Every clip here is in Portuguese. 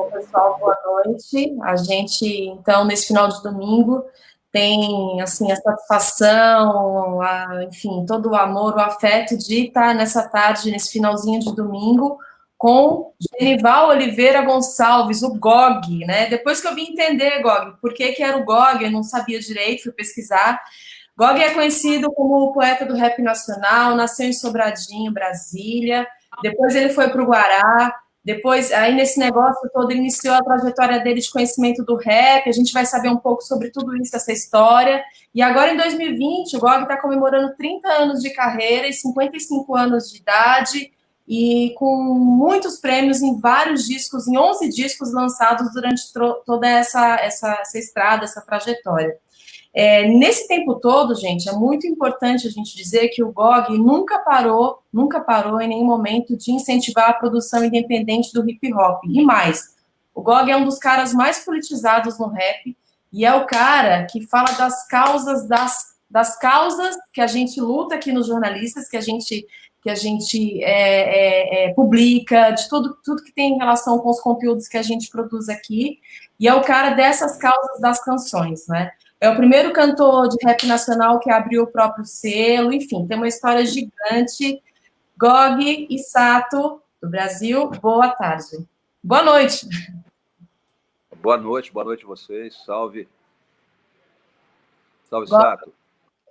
Bom, pessoal, boa noite. A gente, então, nesse final de domingo, tem, assim, a satisfação, a, enfim, todo o amor, o afeto de estar nessa tarde, nesse finalzinho de domingo, com Genival Oliveira Gonçalves, o GOG, né? Depois que eu vim entender, GOG, por que, que era o GOG, eu não sabia direito, fui pesquisar. GOG é conhecido como o poeta do rap nacional, nasceu em Sobradinho, Brasília, depois ele foi para o Guará, depois, aí nesse negócio todo, ele iniciou a trajetória dele de conhecimento do rap, a gente vai saber um pouco sobre tudo isso, essa história. E agora, em 2020, o GOG está comemorando 30 anos de carreira e 55 anos de idade, e com muitos prêmios em vários discos, em 11 discos lançados durante toda essa, essa, essa estrada, essa trajetória. É, nesse tempo todo, gente, é muito importante a gente dizer que o GOG nunca parou, nunca parou em nenhum momento de incentivar a produção independente do hip hop. E mais, o GOG é um dos caras mais politizados no rap e é o cara que fala das causas das, das causas que a gente luta aqui nos jornalistas, que a gente que a gente é, é, é, publica, de tudo, tudo que tem relação com os conteúdos que a gente produz aqui, e é o cara dessas causas das canções, né? É o primeiro cantor de rap nacional que abriu o próprio selo, enfim, tem uma história gigante. Gog e Sato, do Brasil, boa tarde. Boa noite. Boa noite, boa noite a vocês, salve. Salve, Gog. Sato.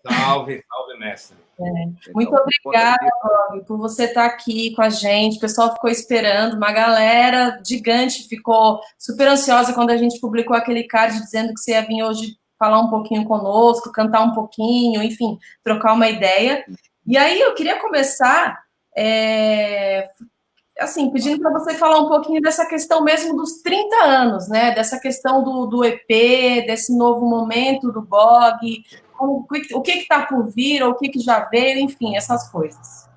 Salve, salve, mestre. É. Então, Muito obrigada, Bob, por você estar aqui com a gente. O pessoal ficou esperando, uma galera gigante ficou super ansiosa quando a gente publicou aquele card dizendo que você ia vir hoje falar um pouquinho conosco, cantar um pouquinho, enfim, trocar uma ideia. E aí eu queria começar, é, assim, pedindo para você falar um pouquinho dessa questão mesmo dos 30 anos, né? Dessa questão do, do EP, desse novo momento do blog, como, o que está por vir, ou o que, que já veio, enfim, essas coisas.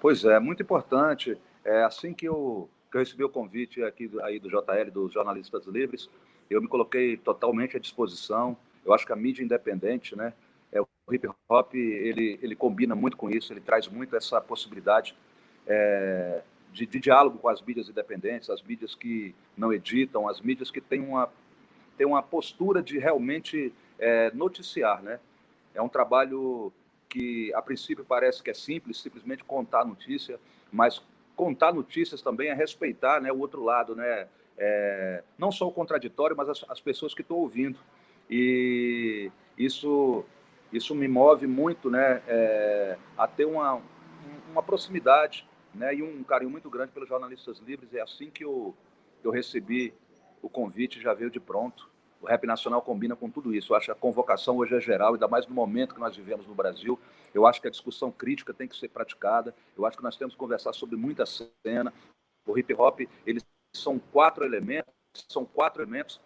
Pois é, muito importante. É, assim que eu, que eu recebi o convite aqui aí do JL, dos Jornalistas Livres, eu me coloquei totalmente à disposição. Eu acho que a mídia independente, né, é, o hip hop, ele, ele combina muito com isso, ele traz muito essa possibilidade é, de, de, diálogo com as mídias independentes, as mídias que não editam, as mídias que têm uma, têm uma postura de realmente é, noticiar, né? É um trabalho que, a princípio, parece que é simples, simplesmente contar notícia, mas contar notícias também é respeitar né, o outro lado, né? É, não só o contraditório, mas as, as pessoas que estão ouvindo. E isso, isso me move muito né, é, a ter uma, uma proximidade né, e um carinho muito grande pelos jornalistas livres. É assim que eu, eu recebi o convite, já veio de pronto o rap nacional combina com tudo isso. Eu acho que a convocação hoje é geral, ainda mais no momento que nós vivemos no Brasil. Eu acho que a discussão crítica tem que ser praticada. Eu acho que nós temos que conversar sobre muita cena. O hip hop, eles são quatro elementos, são quatro elementos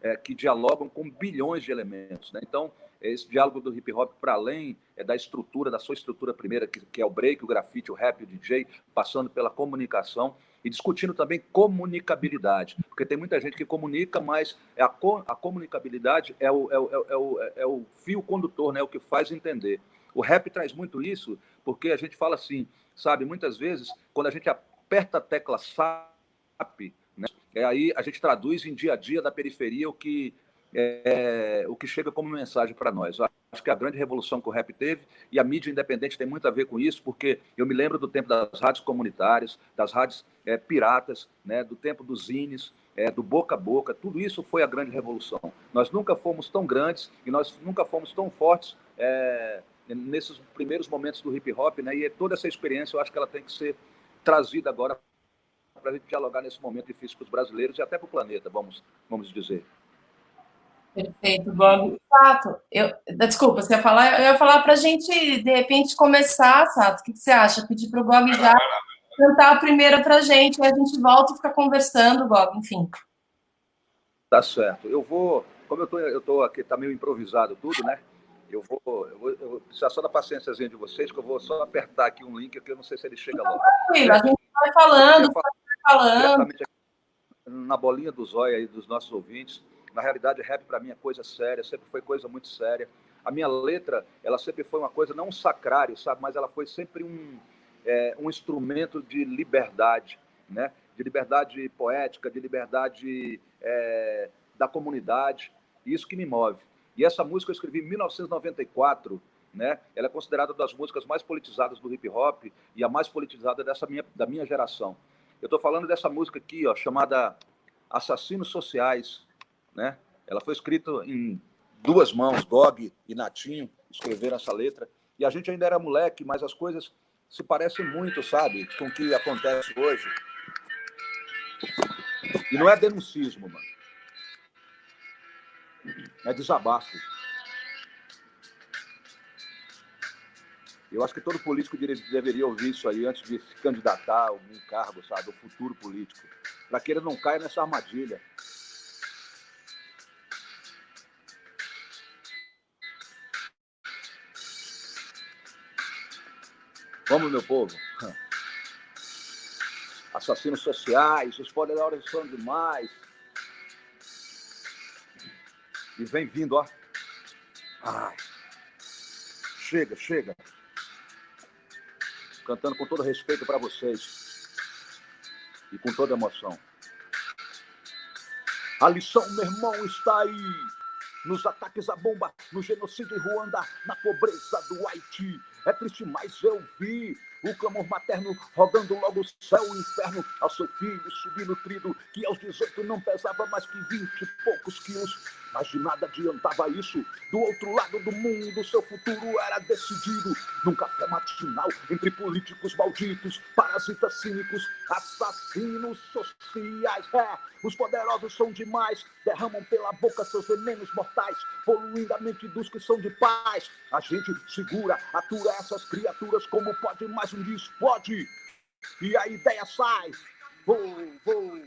é, que dialogam com bilhões de elementos. Né? Então, esse diálogo do hip hop, para além é, da estrutura, da sua estrutura primeira, que, que é o break, o grafite, o rap, o DJ, passando pela comunicação, e discutindo também comunicabilidade, porque tem muita gente que comunica, mas é a, a comunicabilidade é o, é, o, é, o, é o fio condutor, né, o que faz entender. O rap traz muito isso, porque a gente fala assim, sabe, muitas vezes, quando a gente aperta a tecla SAP, né, é aí a gente traduz em dia a dia da periferia o que é, o que chega como mensagem para nós. Acho que a grande revolução que o rap teve e a mídia independente tem muito a ver com isso, porque eu me lembro do tempo das rádios comunitárias, das rádios é, piratas, né, do tempo dos zines, é, do boca a boca, tudo isso foi a grande revolução. Nós nunca fomos tão grandes e nós nunca fomos tão fortes é, nesses primeiros momentos do hip hop, né, e toda essa experiência eu acho que ela tem que ser trazida agora para a gente dialogar nesse momento difícil para os brasileiros e até para o planeta, vamos, vamos dizer. Perfeito, Bob. Sato, eu, desculpa, você ia falar? Eu ia falar para a gente, de repente, começar, Sato, o que, que você acha? Pedir para o Bob já cantar a primeira para a gente, aí a gente volta e fica conversando, Bob, enfim. Tá certo. Eu vou, como eu tô, eu tô aqui, tá meio improvisado tudo, né? Eu vou, eu vou, eu vou precisar só da paciência de vocês, que eu vou só apertar aqui um link, que eu não sei se ele chega lá. Tranquilo, a gente vai falando, falando. Na bolinha do zóio aí dos nossos ouvintes, na realidade, rap para mim é coisa séria, sempre foi coisa muito séria. A minha letra, ela sempre foi uma coisa, não um sacrário, sabe? Mas ela foi sempre um, é, um instrumento de liberdade. né? de liberdade poética, de liberdade é, da comunidade. Isso que me move. E essa música eu escrevi em 1994, né? Ela é considerada uma das músicas mais politizadas do hip hop e a mais politizada dessa minha, da minha geração. Eu estou falando dessa música aqui, ó, chamada Assassinos Sociais, né? Ela foi escrita em duas mãos, Dog e Natinho escreveram essa letra. E a gente ainda era moleque, mas as coisas se parecem muito, sabe, com o que acontece hoje. E não é denuncismo, mano. É desabafo. Eu acho que todo político deveria ouvir isso aí antes de se candidatar a algum cargo, sabe, o futuro político, para que ele não caia nessa armadilha. Vamos, meu povo. Assassinos sociais, os poderosos são demais. E vem vindo, ó. Ai. Chega, chega cantando com todo respeito para vocês e com toda emoção. A lição, meu irmão, está aí. Nos ataques à bomba, no genocídio em Ruanda, na pobreza do Haiti. É triste, mas eu vi o clamor materno rogando logo o céu e o inferno ao seu filho subnutrido, que aos 18 não pesava mais que 20 e poucos quilos. Mas de nada adiantava isso. Do outro lado do mundo, seu futuro era decidido. Num café matinal, entre políticos malditos, parasitas cínicos, assassinos sociais. É, os poderosos são demais, derramam pela boca seus venenos mortais, poluindo a mente dos que são de paz. A gente segura, atura essas criaturas como pode, mas um dia explode. E a ideia sai. Vou, vou.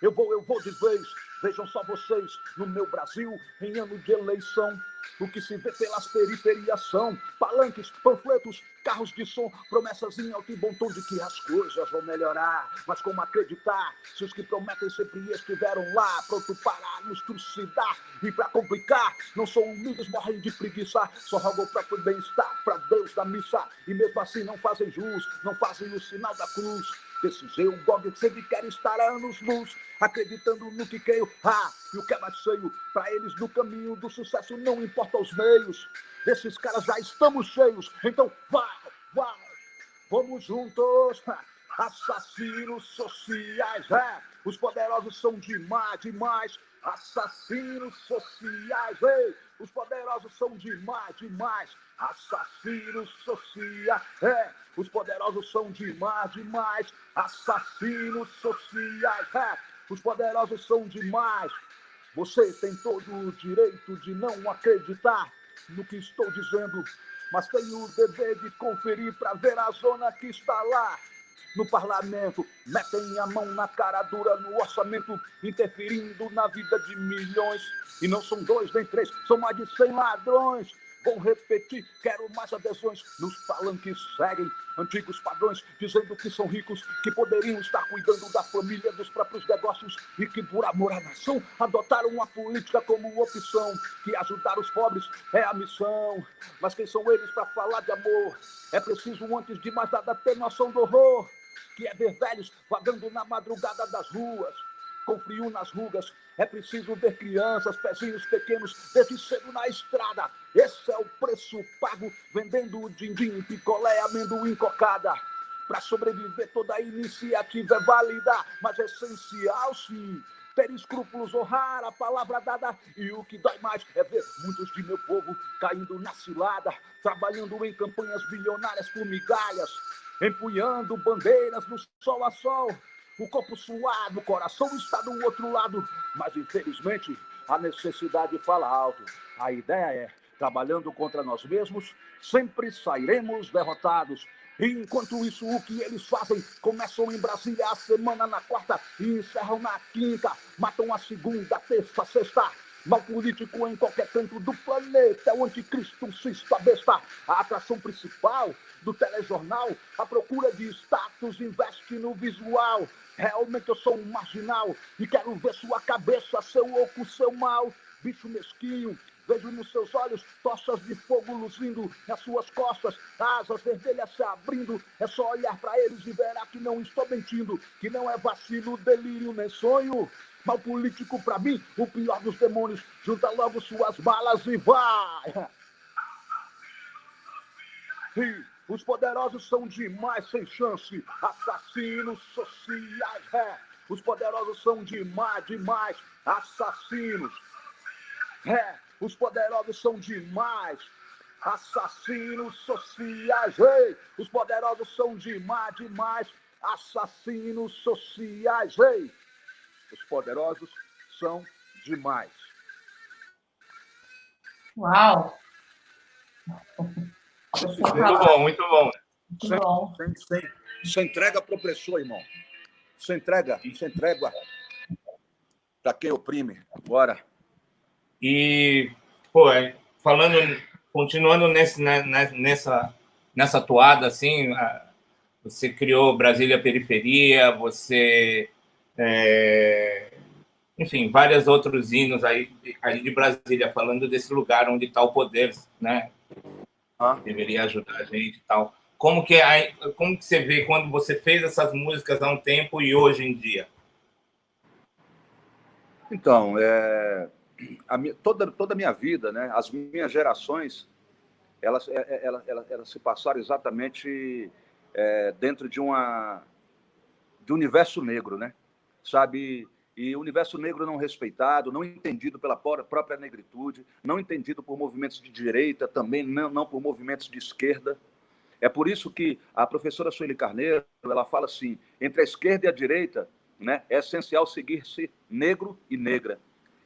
Eu vou, eu vou de vez Vejam só vocês, no meu Brasil, em ano de eleição, o que se vê pelas periferias são palanques, panfletos, carros de som, promessas em alto e bom tom de que as coisas vão melhorar. Mas como acreditar se os que prometem sempre estiveram lá, pronto para nos trucidar e para complicar? Não são humildes, morrem de preguiça, só rogam o bem-estar para Deus da missa. E mesmo assim não fazem jus, não fazem o sinal da cruz. Desse jeito, o Gog sempre quer estar a anos-luz, acreditando no que creio. Ah, e o que é mais feio, para eles no caminho do sucesso não importa os meios. Desses caras já estamos cheios, então vai, vai, vamos juntos. Assassinos sociais, é, os poderosos são demais, demais. Assassinos sociais, ei, os poderosos são demais, demais. Assassinos sociais, é, os poderosos são demais, demais. Assassinos sociais, é, os poderosos são demais. Você tem todo o direito de não acreditar no que estou dizendo, mas tem o dever de conferir para ver a zona que está lá no parlamento, metem a mão na cara dura no orçamento, interferindo na vida de milhões. E não são dois nem três, são mais de cem ladrões Vou repetir, quero mais adesões nos palanques seguem antigos padrões, dizendo que são ricos, que poderiam estar cuidando da família, dos próprios negócios e que, por amor à nação, adotaram a política como opção, que ajudar os pobres é a missão. Mas quem são eles para falar de amor? É preciso, antes de mais nada, ter noção do horror, que é ver velhos vagando na madrugada das ruas com frio nas rugas. É preciso ver crianças, pezinhos pequenos, desde cedo na estrada. Esse é o preço pago, vendendo din-din, picolé, amendoim, cocada. Para sobreviver, toda iniciativa é válida, mas é essencial sim ter escrúpulos, honrar a palavra dada. E o que dói mais é ver muitos de meu povo caindo na cilada, trabalhando em campanhas bilionárias por migalhas, empunhando bandeiras no sol a sol o corpo suado, o coração está do outro lado. Mas, infelizmente, a necessidade fala alto. A ideia é, trabalhando contra nós mesmos, sempre sairemos derrotados. Enquanto isso, o que eles fazem? Começam em Brasília a semana na quarta e encerram na quinta. Matam a segunda, terça, sexta. Mal político em qualquer canto do planeta. O anticristo, cista besta. A atração principal do telejornal, a procura de status investe no visual. Realmente eu sou um marginal e quero ver sua cabeça, seu oco, seu mal. Bicho mesquinho, Vejo nos seus olhos tochas de fogo luzindo nas suas costas, asas vermelhas se abrindo. É só olhar para eles e verá que não estou mentindo, que não é vacilo, delírio nem sonho. Mal político para mim, o pior dos demônios. Junta logo suas balas e vai! E os poderosos são demais, sem chance. Assassinos sociais, é. Os poderosos são demais, demais. Assassinos. É, os poderosos são demais. Assassinos sociais. Ei, os poderosos são demais, demais. Assassinos sociais. Ei, os poderosos são demais. Uau! Muito bom, muito bom. Muito bom. Sem, sem, sem entrega para o opressor, irmão. Sem entrega, sem entrega para quem oprime. Bora. E, pô, é, falando, continuando nesse, né, né, nessa, nessa toada, assim, você criou Brasília Periferia, você. É, enfim, vários outros hinos aí, aí de Brasília, falando desse lugar onde está o poder, né? Ah. Deveria ajudar a gente e tal. Como que, é, como que você vê quando você fez essas músicas há um tempo e hoje em dia? Então, é, a minha, toda, toda a minha vida, né, as minhas gerações, elas, é, é, elas, elas, elas se passaram exatamente é, dentro de uma de um universo negro, né? Sabe? E o universo negro não respeitado, não entendido pela própria negritude, não entendido por movimentos de direita, também não, não por movimentos de esquerda. É por isso que a professora Sueli Carneiro, ela fala assim, entre a esquerda e a direita, né, é essencial seguir-se negro e negra.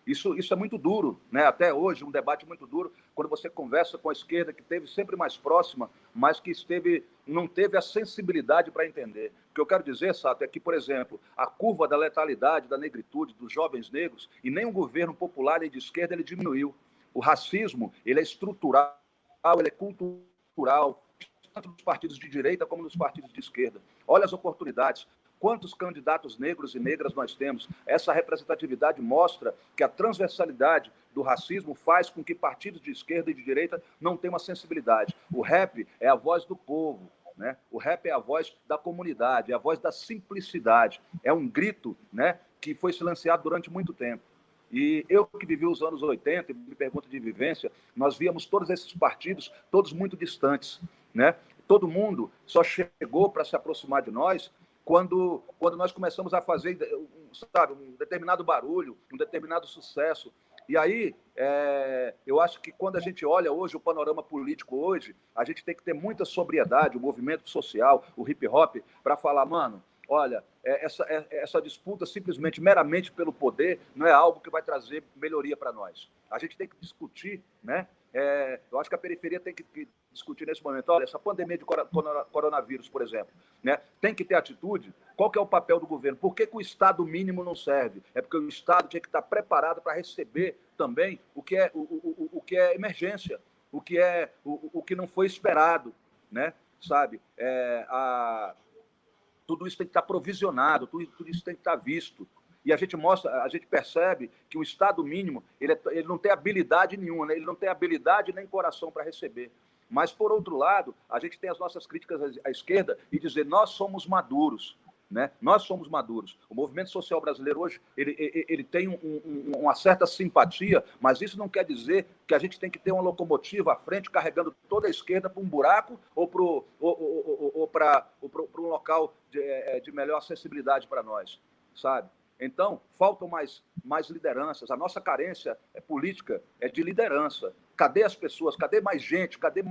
Isso, isso é muito duro, né? até hoje, um debate muito duro, quando você conversa com a esquerda, que teve sempre mais próxima, mas que esteve, não teve a sensibilidade para entender. O que eu quero dizer, Sato, é que, por exemplo, a curva da letalidade, da negritude, dos jovens negros, e nem um governo popular nem de esquerda, ele diminuiu. O racismo, ele é estrutural, ele é cultural, tanto nos partidos de direita como nos partidos de esquerda. Olha as oportunidades. Quantos candidatos negros e negras nós temos? Essa representatividade mostra que a transversalidade do racismo faz com que partidos de esquerda e de direita não tenham uma sensibilidade. O rap é a voz do povo, né? O rap é a voz da comunidade, é a voz da simplicidade. É um grito né, que foi silenciado durante muito tempo. E eu que vivi os anos 80, me pergunta de vivência, nós víamos todos esses partidos, todos muito distantes. Né? Todo mundo só chegou para se aproximar de nós quando, quando nós começamos a fazer sabe, um determinado barulho, um determinado sucesso. E aí, é, eu acho que quando a gente olha hoje o panorama político hoje, a gente tem que ter muita sobriedade, o movimento social, o hip hop, para falar, mano, olha, é, essa, é, essa disputa simplesmente, meramente pelo poder, não é algo que vai trazer melhoria para nós. A gente tem que discutir, né? É, eu acho que a periferia tem que, que discutir nesse momento. Olha, essa pandemia de coronavírus, por exemplo, né, tem que ter atitude. Qual que é o papel do governo? Por que, que o Estado mínimo não serve? É porque o Estado tinha que estar preparado para receber também o que é, o, o, o que é emergência, o que é o, o que não foi esperado, né? Sabe? É, a, tudo isso tem que estar provisionado, tudo, tudo isso tem que estar visto. E a gente mostra, a gente percebe que o Estado mínimo ele, é, ele não tem habilidade nenhuma, né? ele não tem habilidade nem coração para receber. Mas, por outro lado, a gente tem as nossas críticas à esquerda e dizer nós somos maduros. Né? Nós somos maduros. O movimento social brasileiro hoje ele, ele, ele tem um, um, uma certa simpatia, mas isso não quer dizer que a gente tem que ter uma locomotiva à frente carregando toda a esquerda para um buraco ou para ou, ou, ou, ou um local de, é, de melhor acessibilidade para nós, sabe? Então, faltam mais, mais lideranças. A nossa carência é política é de liderança. Cadê as pessoas? Cadê mais gente? Cadê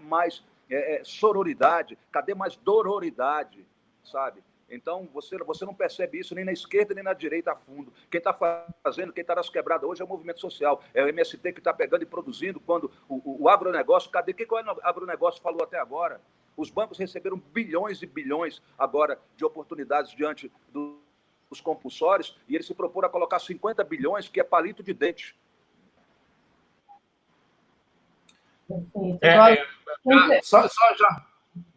mais é, é, sororidade? Cadê mais dororidade? Sabe? Então, você, você não percebe isso nem na esquerda nem na direita a fundo. Quem está fazendo, quem está nas quebradas hoje é o movimento social. É o MST que está pegando e produzindo quando o, o, o agronegócio. Cadê? O que o agronegócio falou até agora? Os bancos receberam bilhões e bilhões agora de oportunidades diante do, os compulsórios, e ele se propôs a colocar 50 bilhões, que é palito de dente. É, é, só, só já.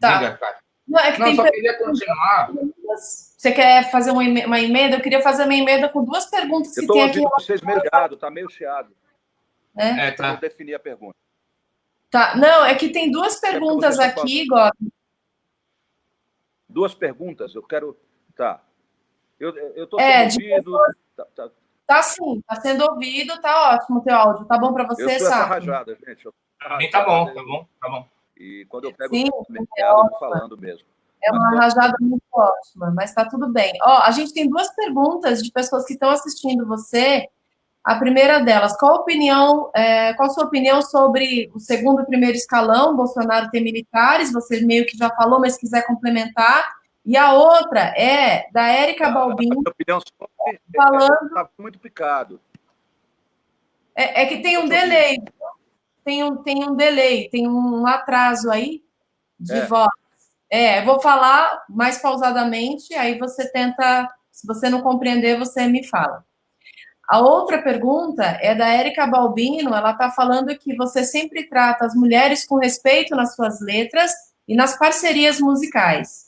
Tá. Diga. Não, é que Não, só queria continuar. Você quer fazer uma, uma emenda? Eu queria fazer uma emenda com duas perguntas que Eu tem aqui. Vocês meio chiado, tá meio chiado. É, é tá. Vou definir a pergunta. Tá, não, é que tem duas perguntas é aqui, Igor. Duas perguntas, eu quero. Tá. Eu estou é, sendo ouvido. Pessoas... Tá, tá. tá, sim, está sendo ouvido, tá ótimo o teu áudio. Tá bom para você, eu sou rajada, gente. Eu... tá bom, tá bom, tá bom. E quando eu pego sim, o mercado, é falando mesmo. É uma rajada muito ótima, mas está tudo bem. Ó, a gente tem duas perguntas de pessoas que estão assistindo você. A primeira delas, qual a opinião, é, qual a sua opinião sobre o segundo e primeiro escalão, Bolsonaro ter militares? Você meio que já falou, mas quiser complementar. E a outra é da Érica Balbin. A opinião sobre, falando. Está muito picado. É, é, que tem um delay. Tem um, tem um delay, tem um atraso aí de é. voz. É, vou falar mais pausadamente, aí você tenta, se você não compreender, você me fala. A outra pergunta é da Érica Balbino, ela está falando que você sempre trata as mulheres com respeito nas suas letras e nas parcerias musicais.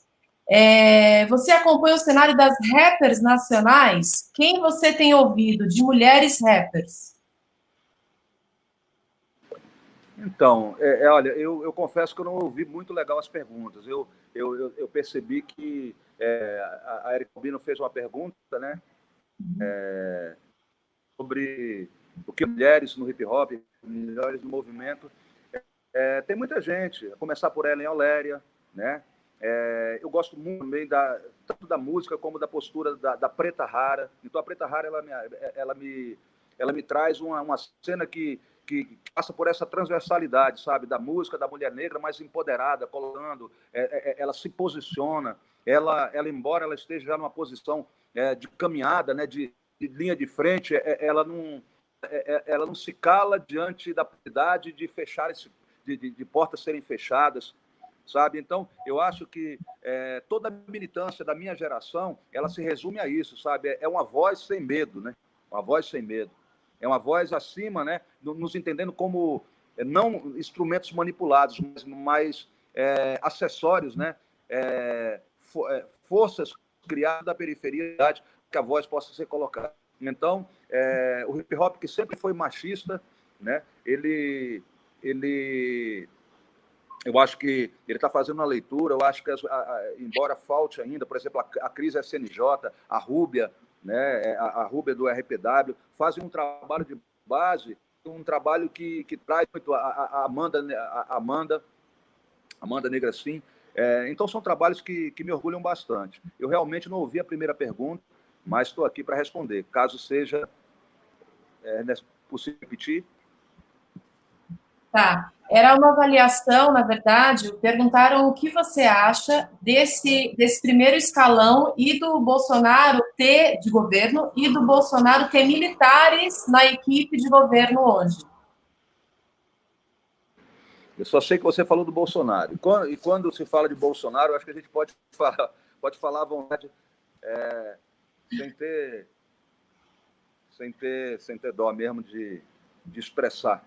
É, você acompanha o cenário das rappers nacionais? Quem você tem ouvido de mulheres rappers? Então, é, é, olha, eu, eu, confesso que eu não ouvi muito legal as perguntas. Eu, eu, eu percebi que é, a, Erika Albino fez uma pergunta, né? Uhum. É, sobre o que mulheres no hip hop, mulheres no movimento. É, tem muita gente, a começar por Ellen Oléria, né? É, eu gosto muito também da, tanto da música como da postura da, da Preta Rara. Então a Preta Rara ela me, ela me, ela me traz uma, uma cena que que passa por essa transversalidade, sabe, da música da mulher negra, mais empoderada, colocando, é, é, é, ela se posiciona, ela, ela embora ela esteja já numa posição é, de caminhada, né, de, de linha de frente, é, ela não, ela não se cala diante da possibilidade de fechar esse, de, de, de portas serem fechadas, sabe? Então, eu acho que é, toda a militância da minha geração, ela se resume a isso, sabe? É uma voz sem medo, né? Uma voz sem medo é uma voz acima, né? nos entendendo como é, não instrumentos manipulados, mas mais é, acessórios, né? É, for, é, forças criadas da periferia que a voz possa ser colocada. Então, é, o hip hop que sempre foi machista, né? Ele, ele, eu acho que ele está fazendo uma leitura. Eu acho que, a, a, embora falte ainda, por exemplo, a, a crise SNJ, a Rúbia, né, é, a, a Rúbia do RPW, fazem um trabalho de base, um trabalho que, que traz muito a, Amanda, a Amanda, Amanda Negra Sim. É, então são trabalhos que, que me orgulham bastante. Eu realmente não ouvi a primeira pergunta, mas estou aqui para responder. Caso seja é, possível repetir. Tá. Era uma avaliação, na verdade, perguntaram o que você acha desse, desse primeiro escalão e do Bolsonaro ter, de governo, e do Bolsonaro ter militares na equipe de governo hoje. Eu só sei que você falou do Bolsonaro. E quando, e quando se fala de Bolsonaro, acho que a gente pode falar, pode falar à vontade, é, sem, ter, sem, ter, sem ter dó mesmo de, de expressar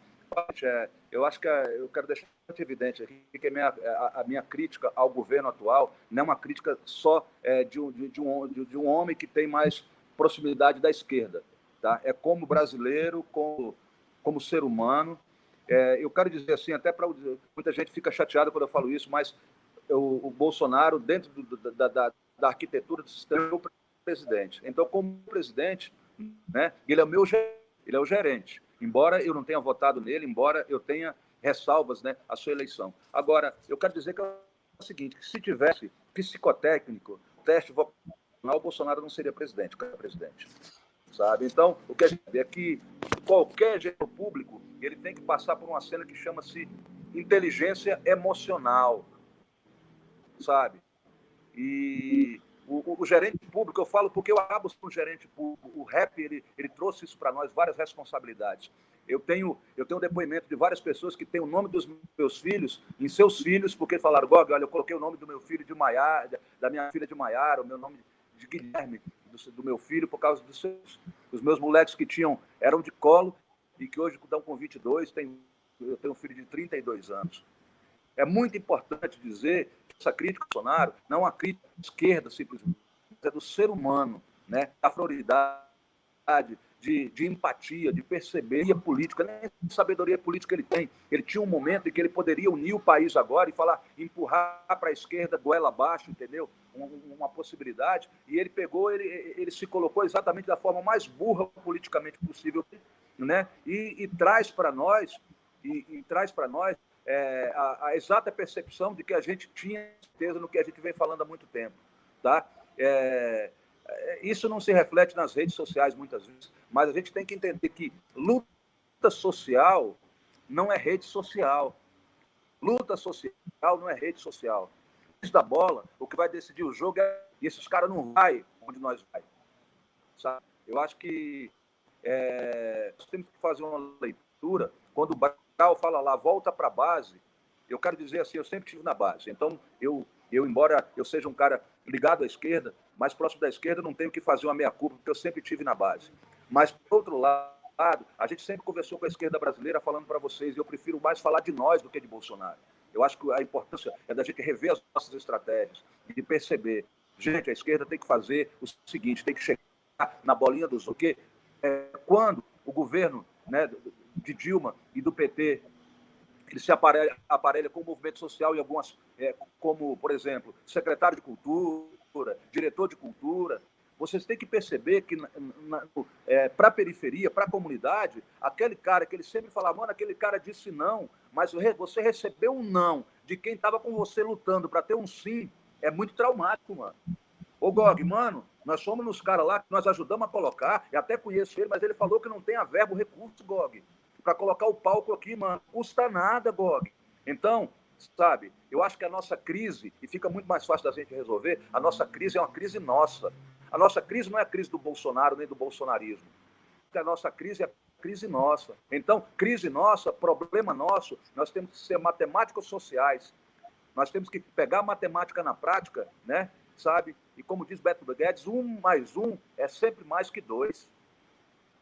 é, eu acho que é, eu quero deixar muito evidente aqui que a minha, a, a minha crítica ao governo atual não é uma crítica só é, de, um, de, de, um, de, de um homem que tem mais proximidade da esquerda. Tá? É como brasileiro, como, como ser humano. É, eu quero dizer assim, até para muita gente fica chateada quando eu falo isso, mas eu, o Bolsonaro, dentro do, da, da, da, arquitetura do sistema, é o presidente. Então, como presidente, né, ele é o meu ele é o gerente embora eu não tenha votado nele, embora eu tenha ressalvas né, à sua eleição. Agora, eu quero dizer que é o seguinte, se tivesse psicotécnico, teste vocacional, o Bolsonaro não seria presidente, o presidente. Sabe? Então, o que a gente vê é que qualquer gestor público, ele tem que passar por uma cena que chama-se inteligência emocional, sabe? E o, o, gerente público, eu falo porque eu acabo sendo gerente público. O rap, ele, ele trouxe isso para nós, várias responsabilidades. Eu tenho, eu tenho depoimento de várias pessoas que têm o nome dos meus filhos em seus filhos, porque falaram, Gog, olha, eu coloquei o nome do meu filho de Maiara, da minha filha de Maiara, o meu nome de Guilherme, do, do meu filho, por causa dos, seus, dos meus moleques que tinham, eram de colo, e que hoje dão com 22, tem, eu tenho um filho de 32 anos. É muito importante dizer essa crítica ao Bolsonaro não é uma crítica esquerda, simplesmente, é do ser humano, né? da floridade, de, de empatia, de perceber política, nem sabedoria política ele tem. Ele tinha um momento em que ele poderia unir o país agora e falar, empurrar para a esquerda, goela abaixo, entendeu? uma possibilidade, e ele pegou, ele, ele se colocou exatamente da forma mais burra politicamente possível, né? E, e traz para nós, e, e traz para nós é, a, a, exata percepção de que a gente tinha certeza no que a gente vem falando há muito tempo, tá? É, é, isso não se reflete nas redes sociais muitas vezes, mas a gente tem que entender que luta social não é rede social. Luta social não é rede social. Da bola, o que vai decidir o jogo é e esses caras não vai onde nós vai. Sabe? Eu acho que é, nós temos que fazer uma leitura quando o Brau fala lá volta para a base. Eu quero dizer assim, eu sempre estive na base. Então eu eu, embora eu seja um cara ligado à esquerda, mais próximo da esquerda, não tenho que fazer uma meia-culpa, porque eu sempre tive na base. Mas, por outro lado, a gente sempre conversou com a esquerda brasileira falando para vocês, eu prefiro mais falar de nós do que de Bolsonaro. Eu acho que a importância é da gente rever as nossas estratégias e perceber. Gente, a esquerda tem que fazer o seguinte, tem que chegar na bolinha dos... Porque é, quando o governo né, de Dilma e do PT ele se aparelha, aparelha com o movimento social em algumas, é, como, por exemplo, secretário de cultura, diretor de cultura. Vocês têm que perceber que, é, para a periferia, para a comunidade, aquele cara que ele sempre falava, mano, aquele cara disse não, mas você recebeu um não de quem estava com você lutando para ter um sim, é muito traumático, mano. Ô, Gog, mano, nós somos nos caras lá que nós ajudamos a colocar, e até conheço ele, mas ele falou que não tem a verbo recurso, Gog para colocar o palco aqui, mano. Custa nada, Gog. Então, sabe, eu acho que a nossa crise, e fica muito mais fácil da gente resolver, a nossa crise é uma crise nossa. A nossa crise não é a crise do Bolsonaro nem do bolsonarismo. A nossa crise é a crise nossa. Então, crise nossa, problema nosso, nós temos que ser matemáticos sociais. Nós temos que pegar a matemática na prática, né? Sabe? E como diz Beto Guedes, um mais um é sempre mais que dois.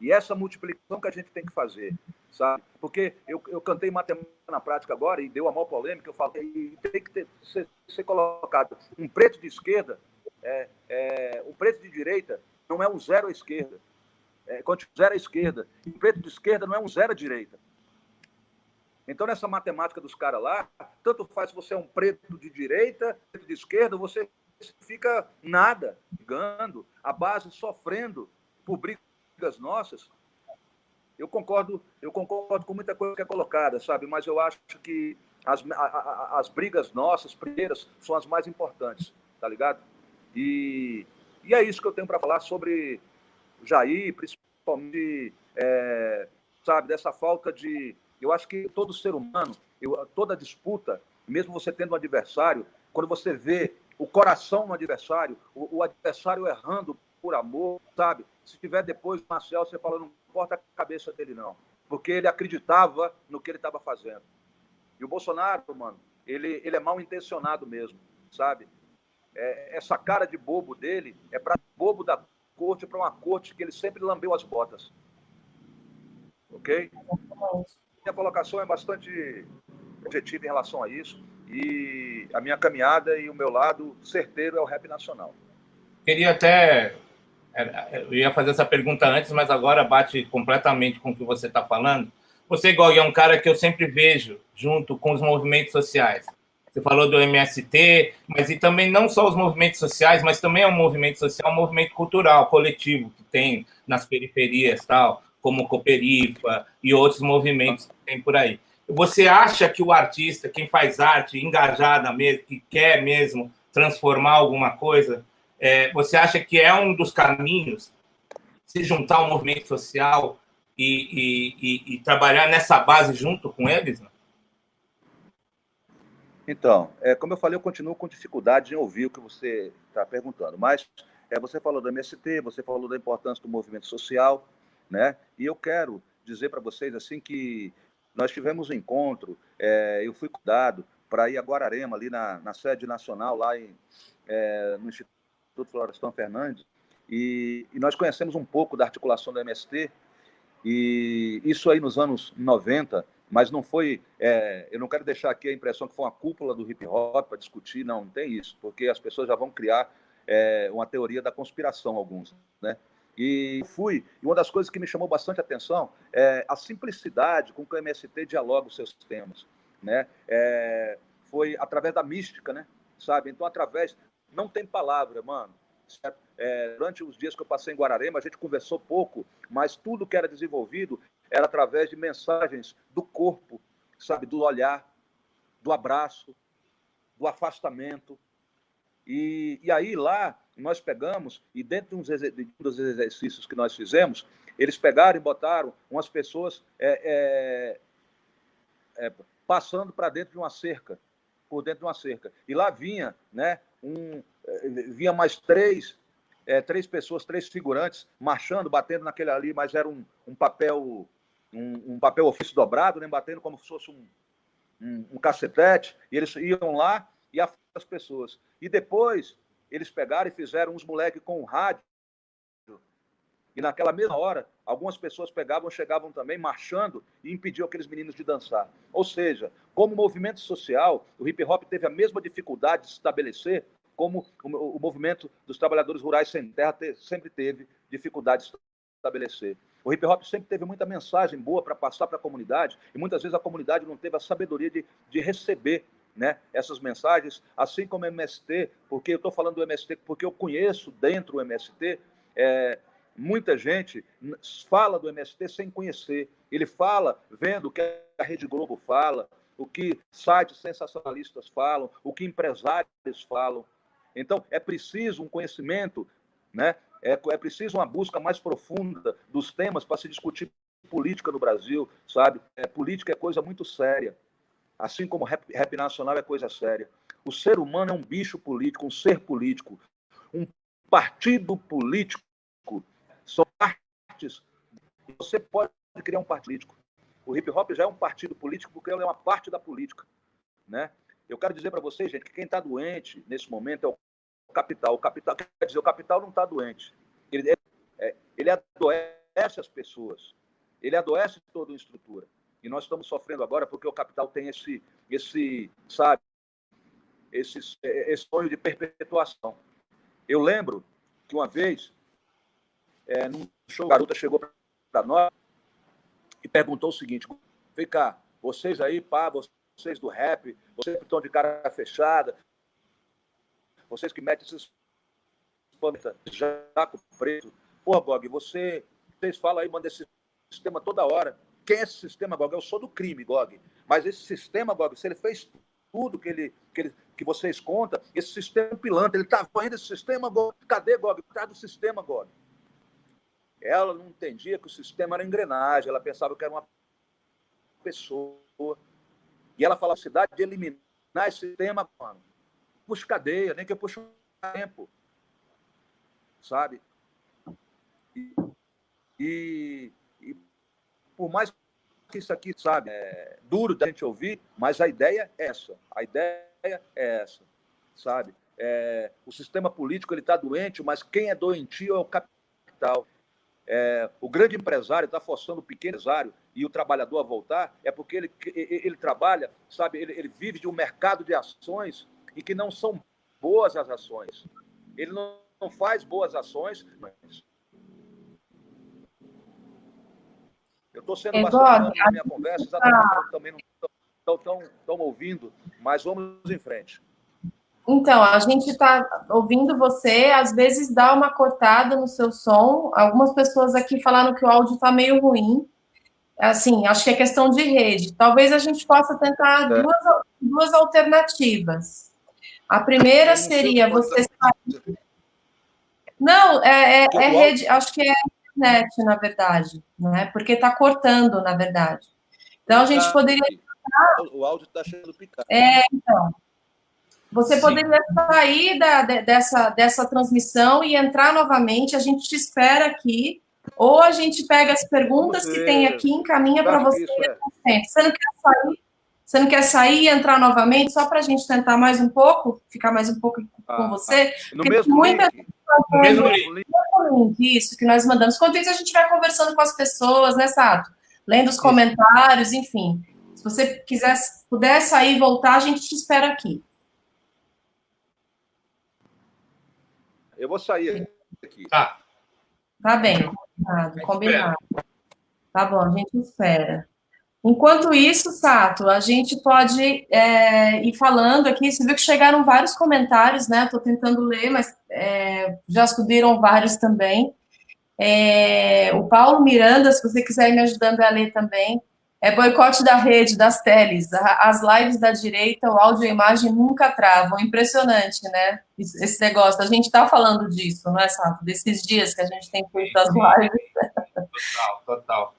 E essa multiplicação que a gente tem que fazer, sabe? Porque eu, eu cantei matemática na prática agora e deu a maior polêmica, eu falei, tem que ter, ser, ser colocado um preto de esquerda, é, é, um preto de direita não é um zero à esquerda. É, zero à esquerda, um preto de esquerda não é um zero à direita. Então, nessa matemática dos caras lá, tanto faz se você é um preto de direita, preto de esquerda, você fica nada, ligando, a base sofrendo por briga brigas nossas, eu concordo, eu concordo com muita coisa que é colocada, sabe? Mas eu acho que as, a, a, as brigas nossas, primeiras, são as mais importantes, tá ligado? E, e é isso que eu tenho para falar sobre o Jair, principalmente, é, sabe, dessa falta de. Eu acho que todo ser humano, eu, toda disputa, mesmo você tendo um adversário, quando você vê o coração no adversário, o, o adversário errando por amor, sabe? Se tiver depois o Marcel, você fala, não importa a cabeça dele, não. Porque ele acreditava no que ele estava fazendo. E o Bolsonaro, mano, ele, ele é mal intencionado mesmo, sabe? É, essa cara de bobo dele é para bobo da corte, para uma corte que ele sempre lambeu as botas. Ok? Minha colocação é bastante objetiva em relação a isso. E a minha caminhada e o meu lado certeiro é o rap nacional. Queria até eu ia fazer essa pergunta antes, mas agora bate completamente com o que você está falando. Você, Gog, é um cara que eu sempre vejo junto com os movimentos sociais. Você falou do MST, mas e também não só os movimentos sociais, mas também é um movimento social, um movimento cultural, coletivo, que tem nas periferias, tal, como Cooperifa e outros movimentos que tem por aí. Você acha que o artista, quem faz arte engajada mesmo, que quer mesmo transformar alguma coisa, é, você acha que é um dos caminhos se juntar ao movimento social e, e, e, e trabalhar nessa base junto com eles? Não? Então, é, como eu falei, eu continuo com dificuldade em ouvir o que você está perguntando, mas é, você falou do MST, você falou da importância do movimento social, né? E eu quero dizer para vocês assim que nós tivemos um encontro, é, eu fui cuidado para ir a Guararema, ali na, na sede nacional, lá em, é, no Instituto Instituto Florestan Fernandes, e, e, nós conhecemos um pouco da articulação do MST, e isso aí nos anos 90, mas não foi. É, eu não quero deixar aqui a impressão que foi uma cúpula do hip hop para discutir, não, não tem isso, porque as pessoas já vão criar é, uma teoria da conspiração, alguns. Né? E fui, e uma das coisas que me chamou bastante atenção é a simplicidade com que o MST dialoga os seus temas, né? É, foi através da mística, né? Sabe? Então, através. Não tem palavra, mano. É, durante os dias que eu passei em Guararema, a gente conversou pouco, mas tudo que era desenvolvido era através de mensagens do corpo, sabe? Do olhar, do abraço, do afastamento. E, e aí lá nós pegamos, e dentro de um dos exercícios que nós fizemos, eles pegaram e botaram umas pessoas é, é, é, passando para dentro de uma cerca, por dentro de uma cerca. E lá vinha, né, um, é, vinha mais três, é, três pessoas, três figurantes, marchando, batendo naquele ali, mas era um, um papel, um, um, papel ofício dobrado, né, batendo como se fosse um, um, um cacetete, e eles iam lá e as pessoas. E depois eles pegaram e fizeram uns moleques com um rádio. E naquela mesma hora, algumas pessoas pegavam, chegavam também marchando e impediam aqueles meninos de dançar. Ou seja, como movimento social, o hip hop teve a mesma dificuldade de se estabelecer como o, movimento dos trabalhadores rurais sem terra sempre teve dificuldade de se estabelecer. O hip hop sempre teve muita mensagem boa para passar para a comunidade e muitas vezes a comunidade não teve a sabedoria de, de receber né, essas mensagens, assim como o MST, porque eu estou falando do MST porque eu conheço dentro do MST, é, muita gente fala do MST sem conhecer. Ele fala vendo o que a Rede Globo fala, o que sites sensacionalistas falam, o que empresários falam. Então, é preciso um conhecimento, né? é, é preciso uma busca mais profunda dos temas para se discutir política no Brasil, sabe? É, política é coisa muito séria assim como rap, rap nacional é coisa séria. O ser humano é um bicho político, um ser político. Um partido político são partes. Você pode criar um partido político. O hip hop já é um partido político porque ele é uma parte da política. Né? Eu quero dizer para vocês, gente, que quem está doente nesse momento é o capital. O capital quer dizer, o capital não está doente. Ele, é, ele adoece as pessoas. Ele adoece toda a estrutura. E nós estamos sofrendo agora porque o capital tem esse, esse sabe, esse, esse sonho de perpetuação. Eu lembro que uma vez, é, num show, a garota chegou para nós e perguntou o seguinte: vem cá, vocês aí, pá, vocês do rap, vocês que estão de cara fechada, vocês que metem esses jaco preto. Porra, Bog, você, vocês falam aí, manda esse sistema toda hora. Quem é esse sistema, Gog? Eu sou do crime, Gog. Mas esse sistema, Gog, se ele fez tudo que, ele, que, ele, que vocês contam, esse sistema é pilantra, ele está ainda esse sistema, Gog. Cadê, Gog? Cadê do sistema, Gog? Ela não entendia que o sistema era engrenagem, ela pensava que era uma pessoa. E ela falava, cidade de eliminar esse sistema, mano. Puxa cadeia, nem que eu puxe um tempo. Sabe? E, e, por mais que isso aqui, sabe, é duro da gente ouvir, mas a ideia é essa. A ideia é essa, sabe? É, o sistema político ele está doente, mas quem é doentio é o capital. É, o grande empresário está forçando o pequeno empresário e o trabalhador a voltar, é porque ele, ele trabalha, sabe, ele, ele vive de um mercado de ações e que não são boas as ações. Ele não, não faz boas ações, mas Eu estou sendo é, bastante na minha conversa, exatamente tá... também não estão ouvindo, mas vamos em frente. Então, a gente está ouvindo você, às vezes dá uma cortada no seu som. Algumas pessoas aqui falaram que o áudio está meio ruim. Assim, acho que é questão de rede. Talvez a gente possa tentar é. duas, duas alternativas. A primeira seria você sair. Não, é, é, é rede, acho que é internet, na verdade, né? Porque está cortando, na verdade. Então a gente tá, poderia. O áudio está sendo picado. É, então. Você Sim. poderia sair da, dessa, dessa transmissão e entrar novamente. A gente te espera aqui. Ou a gente pega as perguntas que tem aqui e encaminha para você. É. Você não quer sair? Você não quer sair e entrar novamente só para a gente tentar mais um pouco, ficar mais um pouco com ah, você? Ah, no mesmo muita link. No mesmo link. Isso, que nós mandamos. Enquanto isso, a gente vai conversando com as pessoas, né, Sato? Lendo os comentários, enfim. Se você quiser, puder sair e voltar, a gente te espera aqui. Eu vou sair aqui. Tá. Tá bem, combinado, combinado. Tá bom, a gente espera. Enquanto isso, Sato, a gente pode é, ir falando aqui. Você viu que chegaram vários comentários, né? Estou tentando ler, mas é, já subiram vários também. É, o Paulo Miranda, se você quiser ir me ajudando a ler também. É boicote da rede, das teles. As lives da direita, o áudio e a imagem nunca travam. Impressionante, né? Esse negócio. A gente está falando disso, não é, Sato? Desses dias que a gente tem feito as lives. Total, total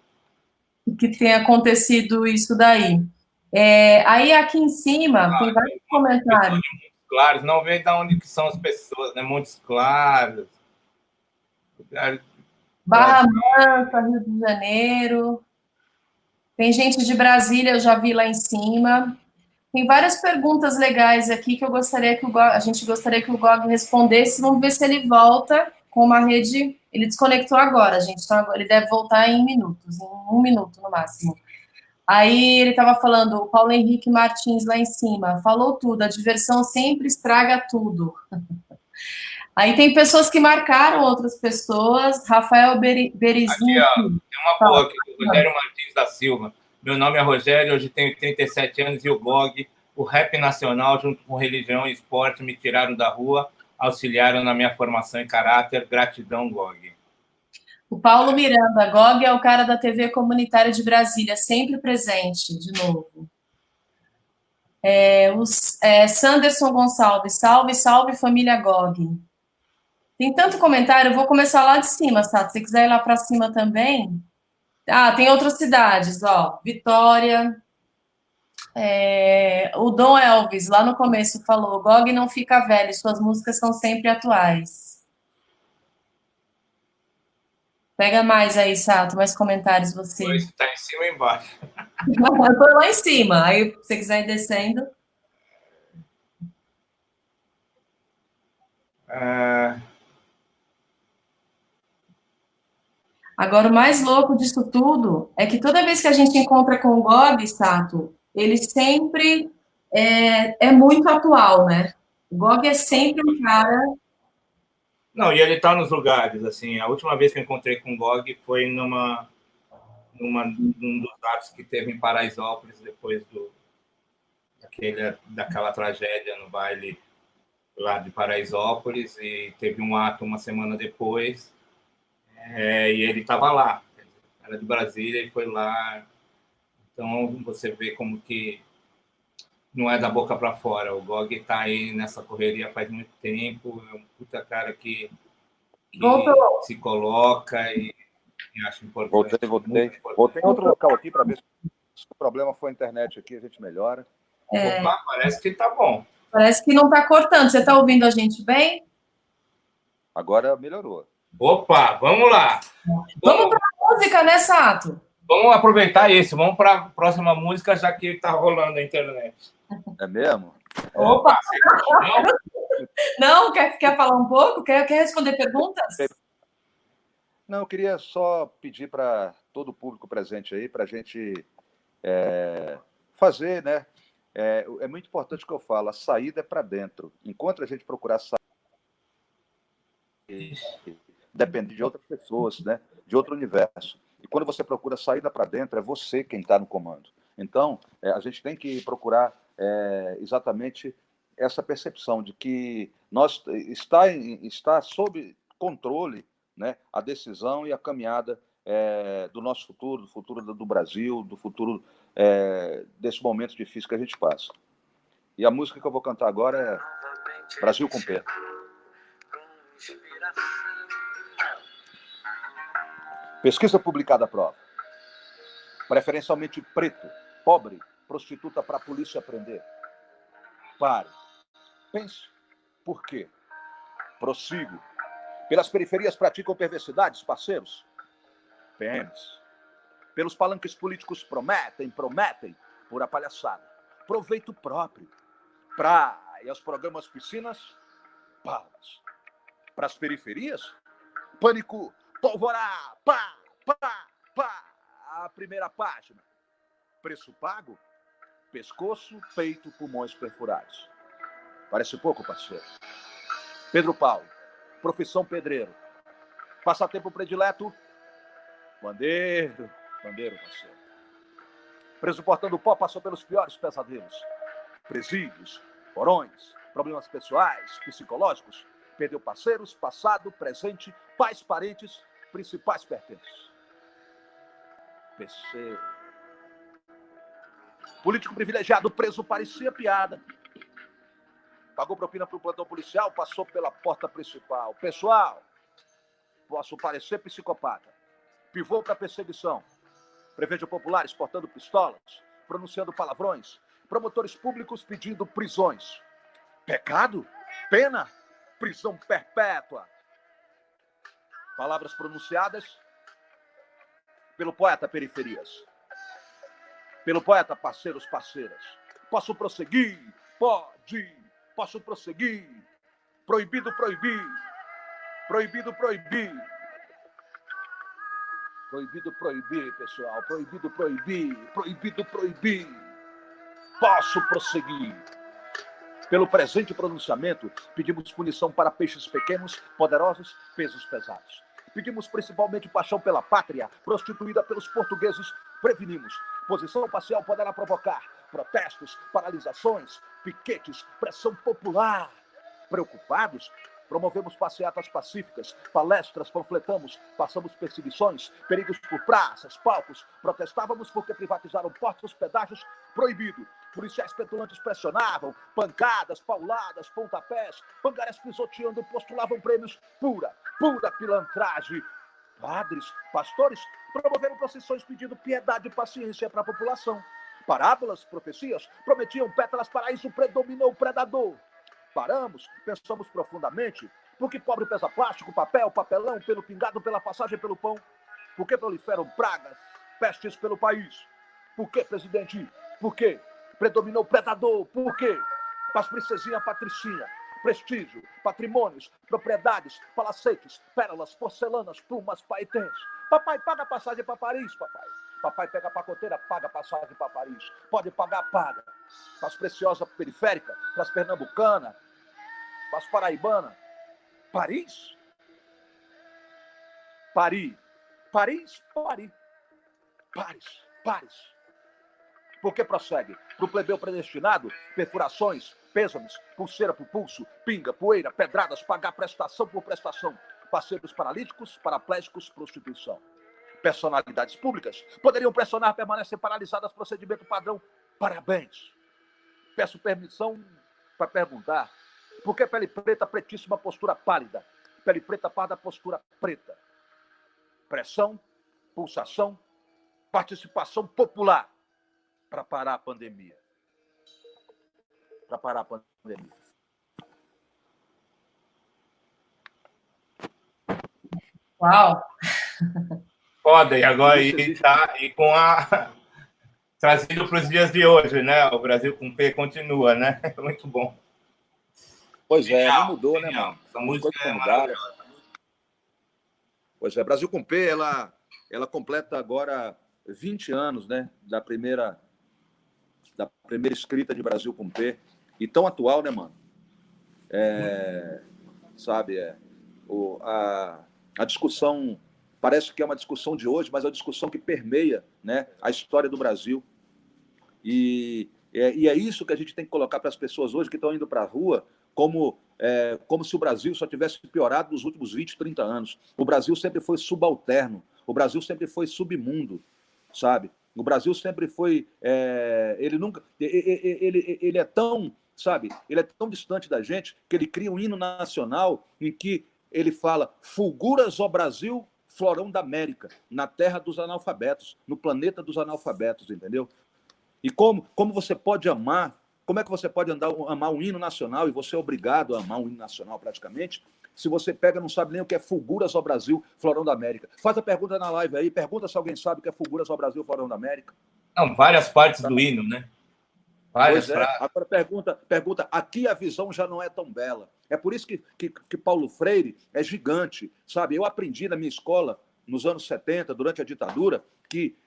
que tenha acontecido isso daí. É, aí aqui em cima claro, tem vários comentários. Claros, não vê de onde que são as pessoas, né? Montes Claros. Barra Mansa, Rio de Janeiro. Tem gente de Brasília, eu já vi lá em cima. Tem várias perguntas legais aqui que eu gostaria que o Gog, a gente gostaria que o Gog respondesse. Vamos ver se ele volta com uma rede. Ele desconectou agora, gente. Então ele deve voltar em minutos, em um minuto no máximo. Aí ele estava falando, o Paulo Henrique Martins lá em cima, falou tudo, a diversão sempre estraga tudo. Aí tem pessoas que marcaram outras pessoas, Rafael Berizinho. Aqui, ó, tem uma boa aqui, Rogério Martins da Silva. Meu nome é Rogério, hoje tenho 37 anos e o blog, o Rap Nacional, junto com Religião e Esporte, me tiraram da rua auxiliaram na minha formação em caráter. Gratidão, GOG. O Paulo Miranda, GOG é o cara da TV comunitária de Brasília, sempre presente, de novo. É, os, é, Sanderson Gonçalves, salve, salve família GOG. Tem tanto comentário, eu vou começar lá de cima, Sato. Se você quiser ir lá para cima também. Ah, tem outras cidades, ó. Vitória, é, o Dom Elvis, lá no começo, falou: Gog não fica velho, suas músicas são sempre atuais. Pega mais aí, Sato, mais comentários você. Está em cima ou embaixo? Eu tô lá em cima. Aí, se você quiser ir descendo. É... Agora, o mais louco disso tudo é que toda vez que a gente encontra com o Gog, Sato, ele sempre é, é muito atual, né? O Gog é sempre um cara. Não, e ele está nos lugares, assim. A última vez que eu encontrei com o Gog foi numa, numa num dos atos que teve em Paraisópolis, depois do, daquele, daquela tragédia no baile lá de Paraisópolis, e teve um ato uma semana depois, é, e ele estava lá. Era de Brasília e foi lá então, você vê como que não é da boca para fora. O Gog está aí nessa correria faz muito tempo, é um puta cara que, que se coloca e, e acha importante. Voltei, voltei. Importante. Voltei em outro local aqui para ver se o problema foi a internet aqui, a gente melhora. É... Opa, parece que está bom. Parece que não está cortando. Você está ouvindo a gente bem? Agora melhorou. Opa, vamos lá. Vamos, vamos para a música, né, Sato? Vamos aproveitar isso, vamos para a próxima música, já que está rolando a internet. É mesmo? Opa! Não, quer, quer falar um pouco? Quer, quer responder perguntas? Não, eu queria só pedir para todo o público presente aí, para a gente é, fazer, né? É, é, muito importante o que eu falo, a saída é para dentro. Enquanto a gente procurar sair, depende de outras pessoas, né? De outro universo. E quando você procura saída para dentro, é você quem está no comando. Então, é, a gente tem que procurar é, exatamente essa percepção de que nós está, está sob controle né, a decisão e a caminhada é, do nosso futuro, do futuro do Brasil, do futuro é, desse momento difícil que a gente passa. E a música que eu vou cantar agora é Brasil com P. Pesquisa publicada prova. Preferencialmente preto, pobre, prostituta para a polícia prender. Pare. Pense. Por quê? Prossigo. Pelas periferias praticam perversidades, parceiros? PMs. Pelos palanques políticos prometem, prometem, por a palhaçada. Proveito próprio. Praia, os programas piscinas, palmas. Para as periferias, pânico Polvorá, pá, pá, pá. A primeira página. Preço pago? Pescoço, peito, pulmões perfurados. Parece pouco, parceiro. Pedro Paulo, profissão pedreiro. Passatempo predileto? Bandeiro, bandeiro, parceiro. Preso portando pó passou pelos piores pesadelos. Presídios, porões, problemas pessoais, psicológicos. Perdeu parceiros, passado, presente, pais, parentes, principais pertences. PC. Político privilegiado preso parecia piada. Pagou propina para o plantão policial, passou pela porta principal. Pessoal, posso parecer psicopata. Pivô para perseguição. Prevejo populares portando pistolas, pronunciando palavrões. Promotores públicos pedindo prisões. Pecado? Pena? Prisão perpétua. Palavras pronunciadas pelo poeta Periferias pelo poeta Parceiros Parceiras. Posso prosseguir? Pode. Posso prosseguir? Proibido proibir. Proibido proibir. Proibido proibir, pessoal. Proibido proibir. Proibido proibir. Posso prosseguir. Pelo presente pronunciamento, pedimos punição para peixes pequenos, poderosos, pesos pesados. Pedimos principalmente paixão pela pátria, prostituída pelos portugueses. Prevenimos. Posição parcial poderá provocar protestos, paralisações, piquetes, pressão popular. Preocupados? Promovemos passeatas pacíficas, palestras, panfletamos, passamos perseguições, perigos por praças, palcos, protestávamos porque privatizaram portos, pedágios, proibido. Policiais petulantes pressionavam, pancadas, pauladas, pontapés, pangarés pisoteando, postulavam prêmios, pura, pura pilantragem. Padres, pastores promoveram procissões pedindo piedade e paciência para a população. Parábolas, profecias prometiam pétalas para isso predominou o predador. Paramos, pensamos profundamente. Por que pobre pesa plástico, papel, papelão, pelo pingado, pela passagem, pelo pão? Por que proliferam pragas, pestes pelo país? Por que, presidente? Por que? Predominou o predador? Por quê? Paz princesinha patricinha, prestígio, patrimônios, propriedades, palacetes, pérolas, porcelanas, plumas, paetês. Papai, paga passagem para Paris, papai. Papai pega a pacoteira, paga passagem para Paris. Pode pagar, paga. Faz preciosa periférica, para as pernambucana, para as paraibana. Paris? Paris. Paris, Paris. Paris, Paris. Por que prossegue? Para o plebeu predestinado, perfurações, pêsames, pulseira por pulso, pinga, poeira, pedradas, pagar prestação por prestação. Parceiros paralíticos, paraplégicos, prostituição personalidades públicas poderiam pressionar permanecer paralisadas procedimento padrão. Parabéns. Peço permissão para perguntar. Por que pele preta, pretíssima, postura pálida? Pele preta, parda, postura preta. Pressão, pulsação, participação popular para parar a pandemia. Para parar a pandemia. Uau! Foda, e agora e, tá, e com a. Trazido para os dias de hoje, né? O Brasil com P continua, né? Muito bom. Pois é, não mudou, né, mano? Essa música é. Pois é, Brasil com P, ela, ela completa agora 20 anos, né? Da primeira, da primeira escrita de Brasil com P. E tão atual, né, mano? É, sabe, é, o, a, a discussão Parece que é uma discussão de hoje, mas é uma discussão que permeia né, a história do Brasil. E é, e é isso que a gente tem que colocar para as pessoas hoje que estão indo para a rua, como, é, como se o Brasil só tivesse piorado nos últimos 20, 30 anos. O Brasil sempre foi subalterno, o Brasil sempre foi submundo, sabe? O Brasil sempre foi. É, ele nunca. Ele, ele, ele é tão, sabe? Ele é tão distante da gente que ele cria um hino nacional em que ele fala: Fulguras, ó Brasil, florão da América, na terra dos analfabetos, no planeta dos analfabetos, entendeu? E como, como você pode amar, como é que você pode andar, amar um hino nacional e você é obrigado a amar um hino nacional praticamente, se você pega não sabe nem o que é Fulguras ao Brasil, Florão da América. Faz a pergunta na live aí, pergunta se alguém sabe o que é Fulguras ao Brasil, Florão da América. Não, várias partes do hino, né? Várias é. Agora pergunta, pergunta, aqui a visão já não é tão bela. É por isso que, que, que Paulo Freire é gigante, sabe? Eu aprendi na minha escola, nos anos 70, durante a ditadura, que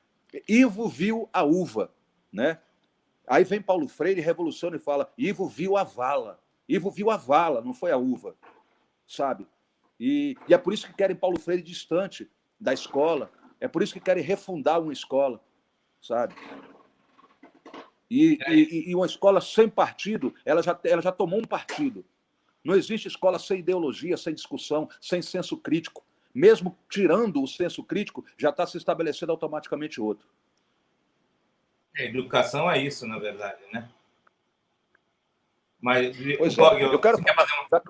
Ivo viu a uva, né? Aí vem Paulo Freire, revoluciona e fala: Ivo viu a vala. Ivo viu a vala, não foi a uva, sabe? E, e é por isso que querem Paulo Freire distante da escola, é por isso que querem refundar uma escola, sabe? E, e, e, uma escola sem partido, ela já, ela já tomou um partido. Não existe escola sem ideologia, sem discussão, sem senso crítico. Mesmo tirando o senso crítico, já está se estabelecendo automaticamente outro. A é, educação é isso, na verdade, né? Mas, pois é, eu quero. Uma...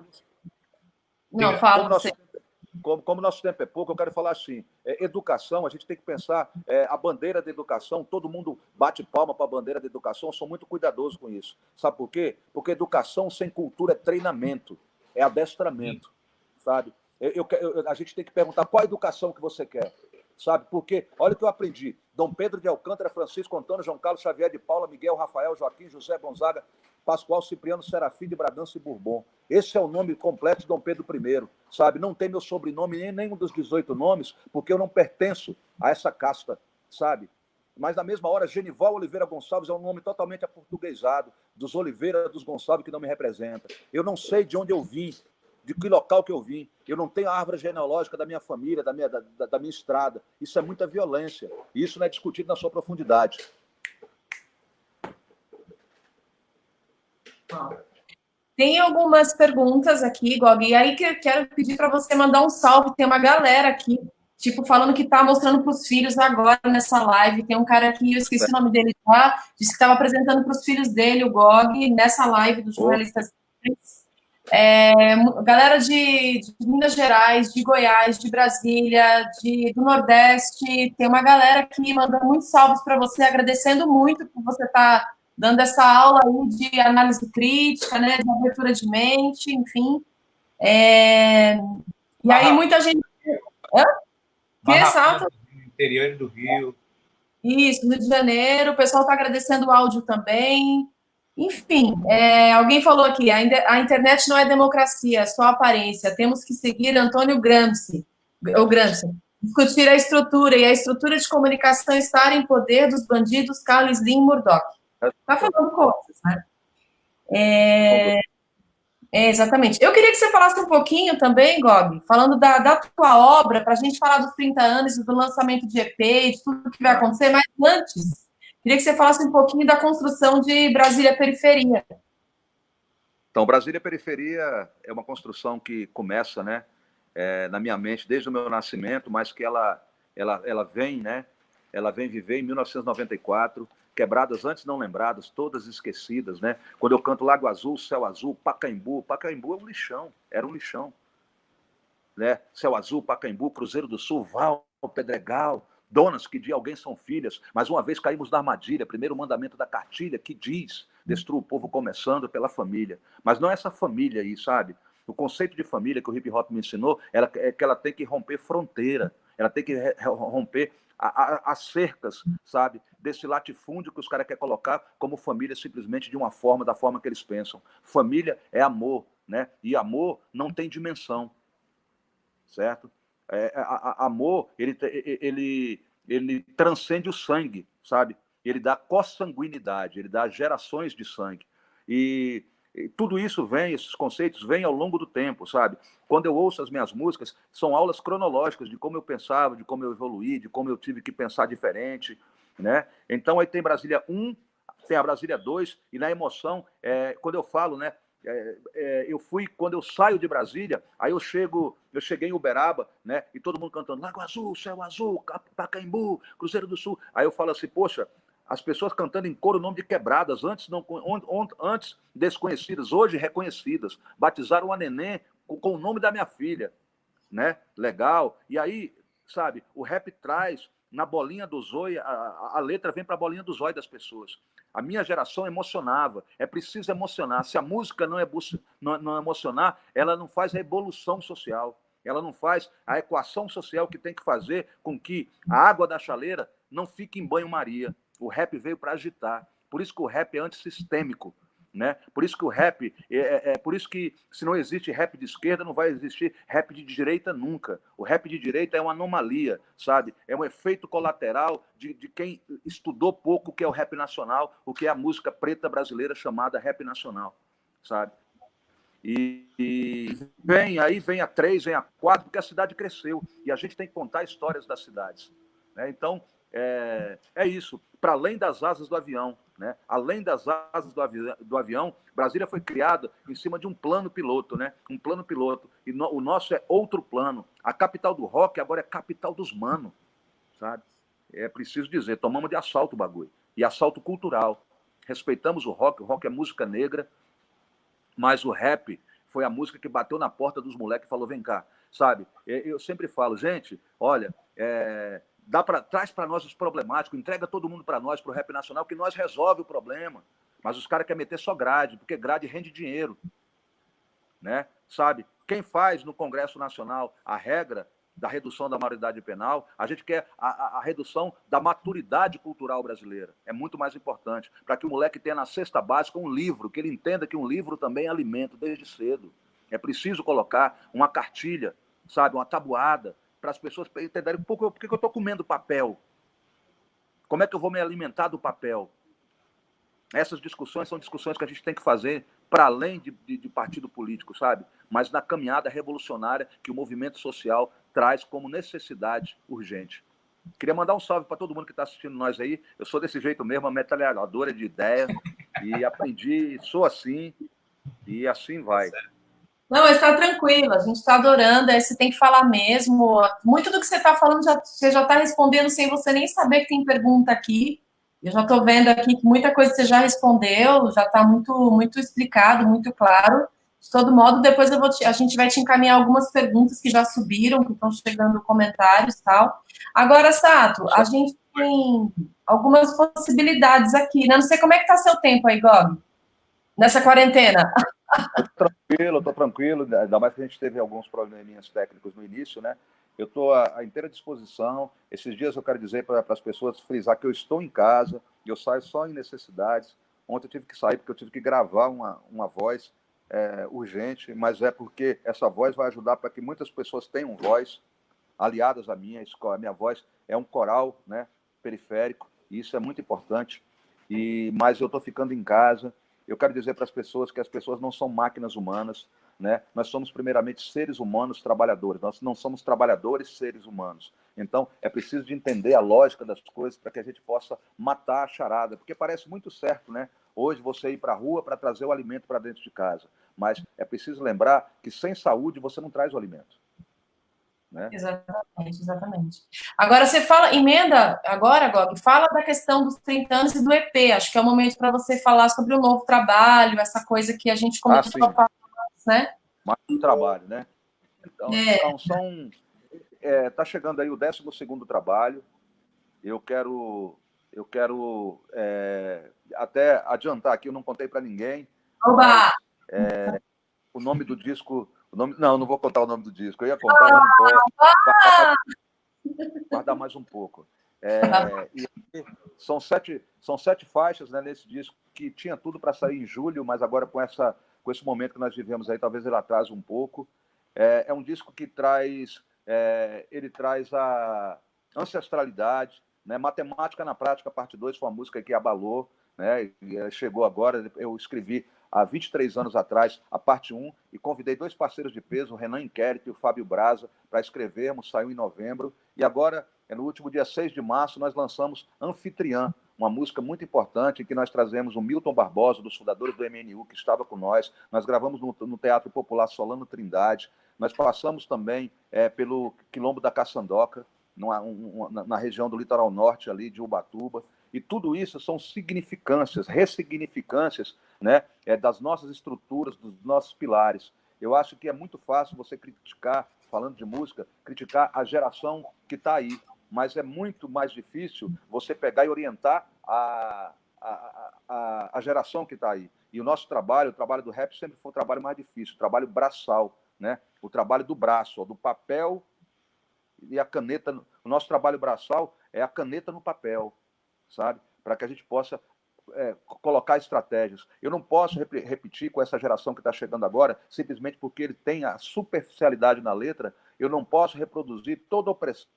Não, fala você como, como nosso tempo é pouco, eu quero falar assim: é, educação, a gente tem que pensar é, a bandeira da educação, todo mundo bate palma para a bandeira da educação, eu sou muito cuidadoso com isso. Sabe por quê? Porque educação sem cultura é treinamento, é adestramento, sabe? Eu, eu, eu, a gente tem que perguntar qual a educação que você quer, sabe? Porque, olha o que eu aprendi: Dom Pedro de Alcântara, Francisco Antônio, João Carlos Xavier de Paula, Miguel, Rafael, Joaquim, José Gonzaga, Pascoal Cipriano Serafim de Bragança e Bourbon. Esse é o nome completo de Dom Pedro I, sabe? Não tem meu sobrenome nem nenhum dos 18 nomes, porque eu não pertenço a essa casta, sabe? Mas na mesma hora, Genival Oliveira Gonçalves é um nome totalmente aportuguesado, dos Oliveira dos Gonçalves que não me representa. Eu não sei de onde eu vim, de que local que eu vim. Eu não tenho a árvore genealógica da minha família, da minha, da, da minha estrada. Isso é muita violência. Isso não é discutido na sua profundidade. Tem algumas perguntas aqui, Gog, e aí que eu quero pedir para você mandar um salve. Tem uma galera aqui, tipo, falando que está mostrando para os filhos agora nessa live. Tem um cara aqui, eu esqueci o nome dele já, disse que estava apresentando para os filhos dele, o Gog, nessa live dos jornalistas. É, galera de, de, Minas Gerais, de Goiás, de Brasília, de, do Nordeste, tem uma galera aqui mandando muitos salves para você, agradecendo muito por você estar. Tá dando essa aula aí de análise crítica, né, de abertura de mente, enfim. É... E aí muita gente... Hã? Que ressalta... Interior do Rio. Isso, Rio de Janeiro. O pessoal está agradecendo o áudio também. Enfim, é, alguém falou aqui, a, internet não é democracia, é só aparência. Temos que seguir Antônio Gramsci, ou Gramsci, discutir a estrutura, e a estrutura de comunicação estar em poder dos bandidos Carlos Slim e Murdoch. Está falando coisas, né? É, é, exatamente. Eu queria que você falasse um pouquinho também, Gog, falando da, da tua obra, para a gente falar dos 30 anos, do lançamento de EP, de tudo que vai acontecer, mas antes, queria que você falasse um pouquinho da construção de Brasília Periferia. Então, Brasília Periferia é uma construção que começa, né, é, na minha mente desde o meu nascimento, mas que ela, ela, ela vem, né, ela vem viver em 1994 quebradas antes não lembradas, todas esquecidas, né? Quando eu canto Lago Azul, Céu Azul, Pacaembu, Pacaembu é um lixão, era um lixão, né? Céu Azul, Pacaembu, Cruzeiro do Sul, Val, Pedregal, donas que de alguém são filhas, mas uma vez caímos na armadilha, primeiro mandamento da cartilha que diz, destrua o povo começando pela família, mas não é essa família aí, sabe? O conceito de família que o hip hop me ensinou ela, é que ela tem que romper fronteira, ela tem que romper as cercas, sabe, desse latifúndio que os caras querem colocar como família simplesmente de uma forma, da forma que eles pensam. Família é amor, né? E amor não tem dimensão, certo? É, a, a, amor, ele, ele, ele transcende o sangue, sabe? Ele dá consanguinidade, ele dá gerações de sangue. E tudo isso vem, esses conceitos vêm ao longo do tempo, sabe? Quando eu ouço as minhas músicas, são aulas cronológicas de como eu pensava, de como eu evoluí, de como eu tive que pensar diferente, né? Então aí tem Brasília 1, tem a Brasília 2, e na emoção, é, quando eu falo, né? É, é, eu fui, quando eu saio de Brasília, aí eu chego, eu cheguei em Uberaba, né? E todo mundo cantando Lago Azul, Céu Azul, Pacaembu, Cruzeiro do Sul. Aí eu falo assim, poxa, as pessoas cantando em coro o nome de quebradas, antes, não, antes desconhecidas, hoje reconhecidas. Batizaram a neném com, com o nome da minha filha. Né? Legal. E aí, sabe, o rap traz na bolinha do zóio, a, a letra vem para a bolinha do zóio das pessoas. A minha geração emocionava. É preciso emocionar. Se a música não, é, não, não emocionar, ela não faz revolução social. Ela não faz a equação social que tem que fazer com que a água da chaleira não fique em banho-maria. O rap veio para agitar. Por isso que o rap é antissistêmico. Né? Por isso que o rap é, é, é, por isso que se não existe rap de esquerda, não vai existir rap de direita nunca. O rap de direita é uma anomalia, sabe? É um efeito colateral de, de quem estudou pouco o que é o rap nacional, o que é a música preta brasileira chamada rap nacional, sabe? E, e, vem, aí vem a três, vem a quatro, porque a cidade cresceu e a gente tem que contar histórias das cidades. Né? Então, é, é isso, para além das asas do avião. Né? Além das asas do, avi do, avião, Brasília foi criada em cima de um plano piloto, né? um plano piloto. E no, o nosso é outro plano. A capital do rock agora é capital dos manos, sabe? É preciso dizer, tomamos de assalto o bagulho. E assalto cultural. Respeitamos o rock, o rock é música negra, mas o rap foi a música que bateu na porta dos moleques e falou: vem cá, sabe? Eu sempre falo, gente, olha, é, dá pra, traz para nós os problemáticos, entrega todo mundo para nós, para o rap nacional, que nós resolve o problema. Mas os caras querem meter só grade, porque grade rende dinheiro. Né? Sabe? Quem faz no Congresso Nacional a regra da redução da maioridade penal, a gente quer a, a, a, redução da maturidade cultural brasileira. É muito mais importante. Para que o moleque tenha na cesta básica um livro, que ele entenda que um livro também é alimento desde cedo. É preciso colocar uma cartilha, sabe, uma tabuada, para as pessoas entenderem por que eu estou comendo papel. Como é que eu vou me alimentar do papel? Essas discussões são discussões que a gente tem que fazer para além de, de, de, partido político, sabe? Mas na caminhada revolucionária que o movimento social traz como necessidade urgente. Queria mandar um salve para todo mundo que está assistindo nós aí. Eu sou desse jeito mesmo, uma metralhadora de ideia, e aprendi, sou assim, e assim vai. Não, mas está tranquilo, a gente está adorando, você tem que falar mesmo. Muito do que você está falando, já, você já está respondendo sem você nem saber que tem pergunta aqui. Eu já estou vendo aqui que muita coisa você já respondeu, já está muito, muito explicado, muito claro. De todo modo, depois te, a gente vai te encaminhar algumas perguntas que já subiram, que estão chegando comentários e tal. Agora, Sato, a gente tem algumas possibilidades aqui. Né? Não sei como é que está seu tempo aí, Gob, nessa quarentena. Tô tranquilo, estou tranquilo, ainda mais que a gente teve alguns probleminhas técnicos no início, né? Eu estou à, à, inteira disposição. Esses dias eu quero dizer para as pessoas frisar que eu estou em casa, eu saio só em necessidades. Ontem eu tive que sair porque eu tive que gravar uma, uma voz é, urgente, mas é porque essa voz vai ajudar para que muitas pessoas tenham voz, aliadas à minha escola. A minha voz é um coral né, periférico, e isso é muito importante. E Mas eu estou ficando em casa. Eu quero dizer para as pessoas que as pessoas não são máquinas humanas, né? Nós somos primeiramente seres humanos trabalhadores, nós não somos trabalhadores seres humanos. Então, é preciso de entender a lógica das coisas para que a gente possa matar a charada, porque parece muito certo, né? Hoje você ir para a rua para trazer o alimento para dentro de casa, mas é preciso lembrar que sem saúde você não traz o alimento. Né? Exatamente, exatamente. Agora você fala, emenda agora, Gog, fala da questão dos 30 anos e do EP. Acho que é o momento para você falar sobre o novo trabalho, essa coisa que a gente começou ah, a falar né? Mais um trabalho, né? Então, é. então são. É, tá chegando aí o 12 trabalho. Eu quero. Eu quero é, até adiantar aqui, eu não contei para ninguém. Oba! Mas, é, o nome do disco. Nome, não, não vou contar o nome do disco. Eu ia contar, mas não posso. Guardar, guardar mais um pouco. É, são sete, são sete faixas né, nesse disco que tinha tudo para sair em julho, mas agora com essa com esse momento que nós vivemos aí, talvez ele atrase um pouco. É, é um disco que traz, é, ele traz a ancestralidade, né? Matemática na Prática, parte 2, foi uma música que abalou, né? É, chegou agora, eu escrevi há 23 anos atrás a parte 1 e convidei dois parceiros de peso, o Renan Inquérito e o Fábio Braza, para escrevermos, saiu em novembro. E agora, no último dia 6 de março, nós lançamos Anfitriã, uma música muito importante em que nós trazemos o Milton Barbosa, dos fundadores do MNU, que estava com nós. Nós gravamos no, no Teatro Popular Solano Trindade. Nós passamos também é, pelo Quilombo da Caçandoca, numa, um, na, na região do litoral norte ali de Ubatuba. E tudo isso são significâncias, ressignificâncias né, é, das nossas estruturas, dos nossos pilares. Eu acho que é muito fácil você criticar, falando de música, criticar a geração que está aí, mas é muito mais difícil você pegar e orientar a, a, a, a geração que está aí. E o nosso trabalho, o trabalho do rap, sempre foi o trabalho mais difícil, o trabalho braçal, né? o trabalho do braço, do papel e a caneta. O nosso trabalho braçal é a caneta no papel, sabe? Para que a gente possa é, colocar estratégias. Eu não posso rep repetir com essa geração que está chegando agora, simplesmente porque ele tem a superficialidade na letra, eu não posso reproduzir toda a opressão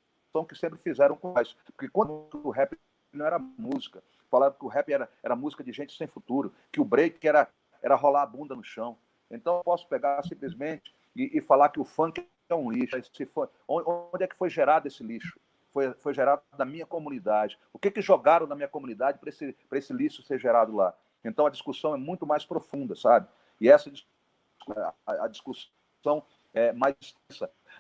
que sempre fizeram com nós. Porque quando o rap não era música, falavam que o rap era, era música de gente sem futuro, que o break era, era rolar a bunda no chão. Então, eu posso pegar simplesmente e, e falar que o funk é um lixo. Esse funk, onde é que foi gerado esse lixo? Foi, foi gerado na minha comunidade. O que, que jogaram na minha comunidade para esse, esse lixo ser gerado lá? Então, a discussão é muito mais profunda, sabe? E essa a, a discussão é mais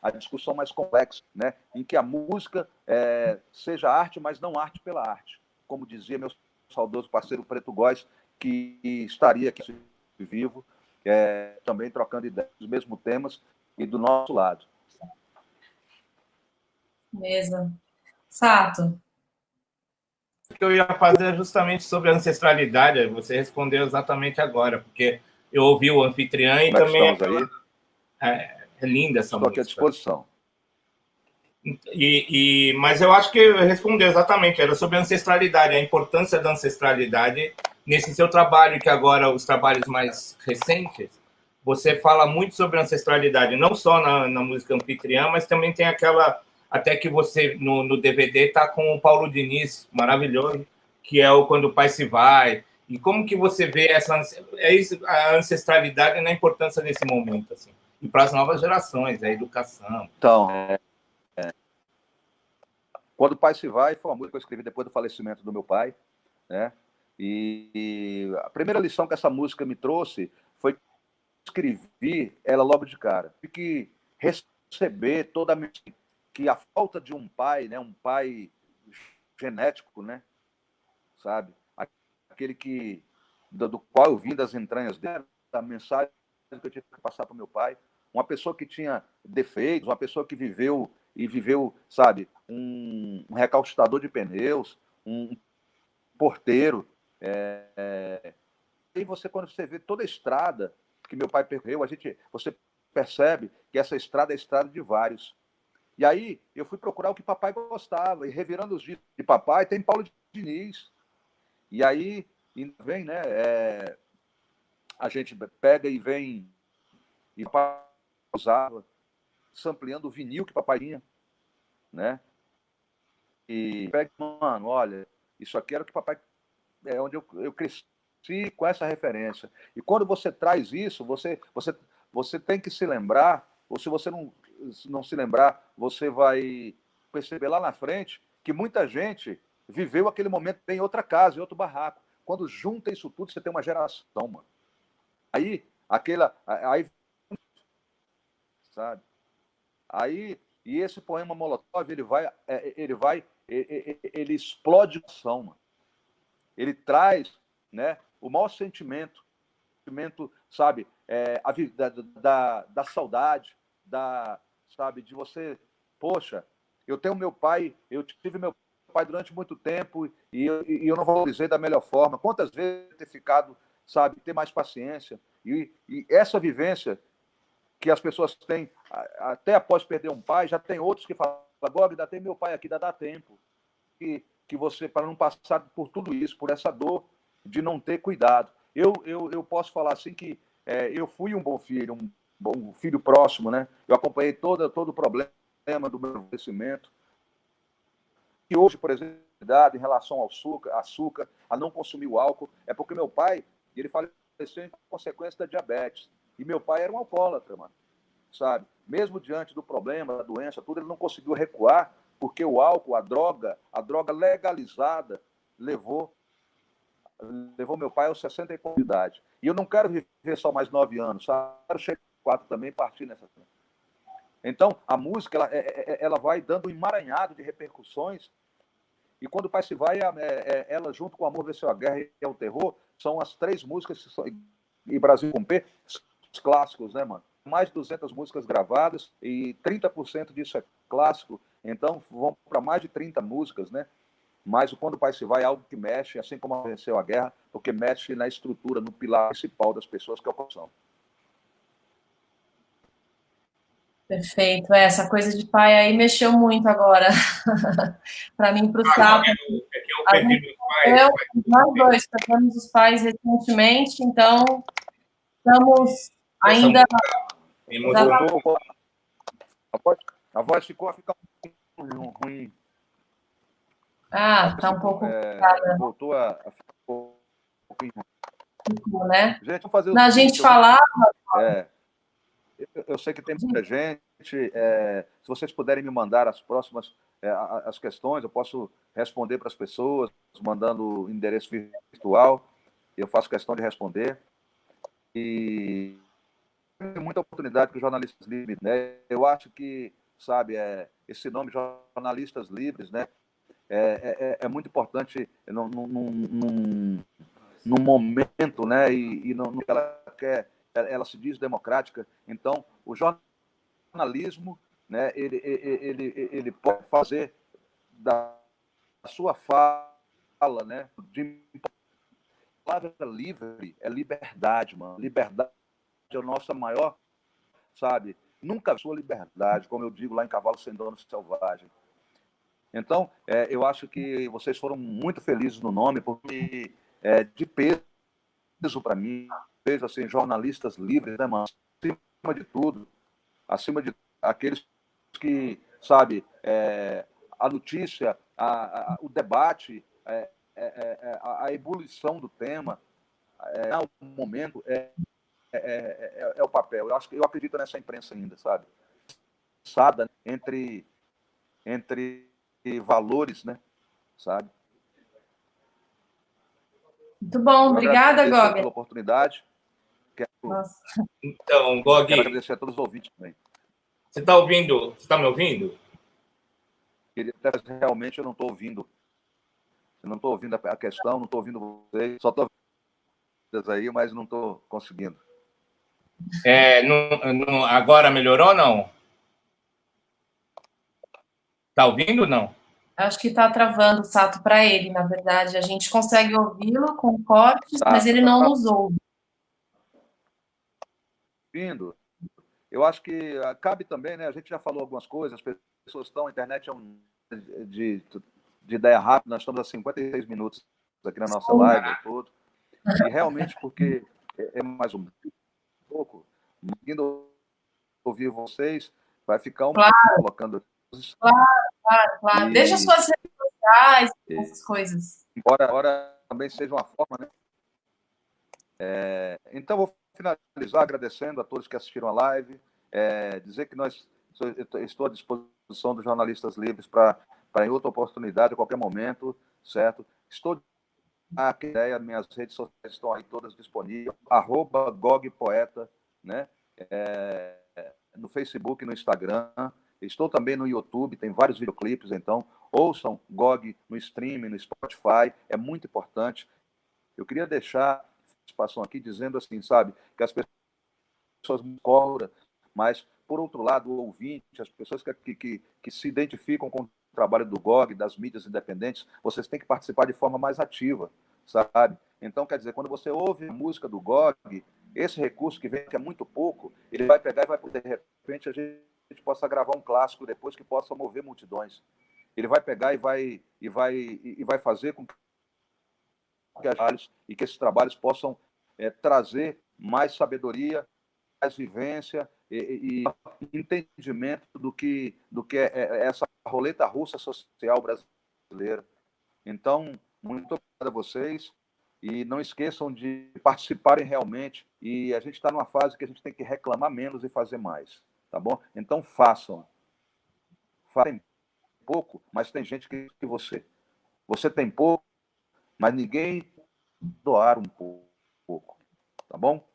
a discussão mais complexa, né? em que a música é, seja arte, mas não arte pela arte. Como dizia meu saudoso parceiro Preto Góes, que estaria aqui vivo, é, também trocando ideias dos mesmos temas e do nosso lado. Mesmo. Sato. O que eu ia fazer justamente sobre ancestralidade, você respondeu exatamente agora, porque eu ouvi o anfitrião e Como é também. Aquela... É, é, linda essa Estou música. Estou aqui à disposição. E, e, mas eu acho que respondeu exatamente, era sobre ancestralidade, a importância da ancestralidade nesse seu trabalho, que agora os trabalhos mais recentes, você fala muito sobre ancestralidade, não só na, na música anfitriã, mas também tem aquela, até que você no, no DVD tá com o Paulo Diniz, maravilhoso, que é o Quando o Pai Se Vai, e como que você vê essa é a ancestralidade na importância nesse momento, assim, e para as novas gerações, a educação. Então, é quando o pai se vai, foi uma música que eu escrevi depois do falecimento do meu pai, né? E a primeira lição que essa música me trouxe foi escrever ela logo de cara. E que receber toda a que a falta de um pai, né, um pai genético, né, sabe? Aquele que do, qual eu vim das entranhas dele, da mensagem que eu tinha que passar para meu pai, uma pessoa que tinha defeitos, uma pessoa que viveu e viveu, sabe, um, um de pneus, um porteiro. É, é, e você, quando você vê toda a estrada que meu pai percorreu, a gente, você percebe que essa estrada é a estrada de vários. E aí eu fui procurar o que papai gostava, e revirando os discos de papai, tem Paulo Diniz. E aí vem, né? É, a gente pega e vem e usava sampleando o vinil que papai tinha, né? E pega, mano, olha, isso aqui era o que papai é onde eu, eu cresci com essa referência. E quando você traz isso, você você você tem que se lembrar, ou se você não não se lembrar, você vai perceber lá na frente que muita gente viveu aquele momento em outra casa, em outro barraco. Quando junta isso tudo, você tem uma geração, mano. Aí, aquela. Aí. Sabe? Aí, e esse poema Molotov, ele vai, é, ele vai, ele explode ação, mano. Ele traz, né, o maior sentimento, sentimento, sabe, é, a, da, da, da saudade, da, sabe, de você, poxa, eu tenho meu pai, eu tive meu pai durante muito tempo e eu, e eu não valorizei da melhor forma. Quantas vezes ter ficado, sabe, ter mais paciência. E, e essa vivência que as pessoas têm, até após perder um pai, já tem outros que falam, agora ainda tem meu pai aqui, ainda dá tempo. Que, que você, para não passar por tudo isso, por essa dor de não ter cuidado. Eu, eu, eu posso falar assim que é, eu fui um bom filho, um bom filho próximo, né? Eu acompanhei todo, todo o problema do meu crescimento. E hoje, por exemplo, em relação ao açúcar, açúcar, a não consumir o álcool, é porque meu pai, ele faleceu em consequência da diabetes. E meu pai era um alcoólatra, mano. Sabe? Mesmo diante do problema, da doença, tudo, ele não conseguiu recuar, porque o álcool, a droga, a droga legalizada, levou levou meu pai aos 64 de idade. E eu não quero viver só mais nove anos, sabe? Eu quero chegar quatro também partir nessa. Então, a música ela, é, é, é, ela vai dando um emaranhado de repercussões. E quando o pai se vai, ela, junto com o Amor Venceu a Guerra e o Terror, são as três músicas são, e Brasil com P, os clássicos, né, mano? Mais de 200 músicas gravadas e 30% disso é clássico. Então, vão para mais de 30 músicas, né? Mas o Quando o Pai Se Vai é algo que mexe, assim como venceu a guerra, porque mexe na estrutura, no pilar principal das pessoas, que é. Perfeito. É, essa coisa de pai aí mexeu muito agora. para mim, para o ah, É eu meus pais. Eu, nós dois perdemos os pais recentemente, então estamos ainda. A voz, a voz ficou a ficar ruim. Ah, tá um pouco. É, voltou a, a, ficar um pouquinho ruim. Né? Gente, vamos fazer Na gente falava é, eu, sei que tem muita gente. É, se vocês puderem me mandar as próximas é, as questões, eu posso responder para as pessoas, mandando endereço virtual. Eu faço questão de responder. E tem muita oportunidade que os jornalistas livres, né? Eu acho que, sabe, é, esse nome jornalistas livres, né? É, é, é muito importante num, num, num, num, momento, né? E, e no, no que ela quer, ela se diz democrática. Então, o jornalismo, né? Ele, ele, ele, pode fazer da sua fala, né? De palavra livre é liberdade, mano. Liberdade é a nossa maior, sabe? Nunca sua liberdade, como eu digo lá em Cavalo Sem Dono Selvagem. Então, é, eu acho que vocês foram muito felizes no nome, porque é de peso para mim, vejo assim, jornalistas livres, né, mano? Acima de tudo, acima de aqueles que, sabe, é, a notícia, a, a, o debate, é, é, é a, a, ebulição do tema, é, o momento, é, é, é, o papel. Eu, acho, eu acredito nessa imprensa ainda, sabe? Sada entre, entre valores, né? Sabe? Muito bom, obrigada, Gog. pela oportunidade. Quero, então, Gog. Quero agradecer a todos os ouvintes também. Você está ouvindo? Você está me ouvindo? Realmente eu não estou ouvindo. Eu não estou ouvindo a questão, não estou ouvindo vocês, só estou ouvindo aí, mas não estou conseguindo. É, não, não, agora melhorou ou não? Está ouvindo ou não? Acho que está travando o Sato para ele, na verdade. A gente consegue ouvi-lo com cortes, tá, mas ele não tá. nos ouve. Ouvindo. Eu acho que ah, cabe também, né? A gente já falou algumas coisas, as pessoas estão, a internet é um de, de ideia rápida, nós estamos a 56 minutos aqui na nossa live todo. E realmente porque é, é mais um pouco, indo ouvir vocês, vai ficar um claro. pouco colocando. Claro, claro, claro. E... Deixa suas redes sociais, e... essas coisas. Embora, embora também seja uma forma, né? É, então, vou finalizar agradecendo a todos que assistiram a live, é, dizer que nós estou à disposição dos jornalistas livres para em outra oportunidade, a qualquer momento, certo? Estou a ideia, minhas redes sociais estão aí todas disponíveis, arroba gogpoeta, né? É, no Facebook, no Instagram, estou também no YouTube, tem vários videoclipes, então ouçam GOG no streaming, no Spotify, é muito importante. Eu queria deixar participação aqui dizendo assim, sabe, que as pessoas cobram, mas, por outro lado, o ouvinte, as pessoas que, que, que se identificam com trabalho do GOG, das mídias independentes, vocês têm que participar de forma mais ativa, sabe? Então, quer dizer, quando você ouve a música do GOG, esse recurso que vem, que é muito pouco, ele vai pegar e vai, de repente, a gente possa gravar um clássico depois que possa mover multidões. Ele vai pegar e vai, e vai, e vai fazer com que e que esses trabalhos possam é, trazer mais sabedoria, mais vivência e, e, entendimento do que, do que é, é essa roleta russa social brasileira. Então, muito obrigado a vocês e não esqueçam de participarem realmente. E a gente está numa fase que a gente tem que reclamar menos e fazer mais, tá bom? Então façam. Façam pouco, mas tem gente que, que você. Você tem pouco, mas ninguém doar um pouco, tá bom?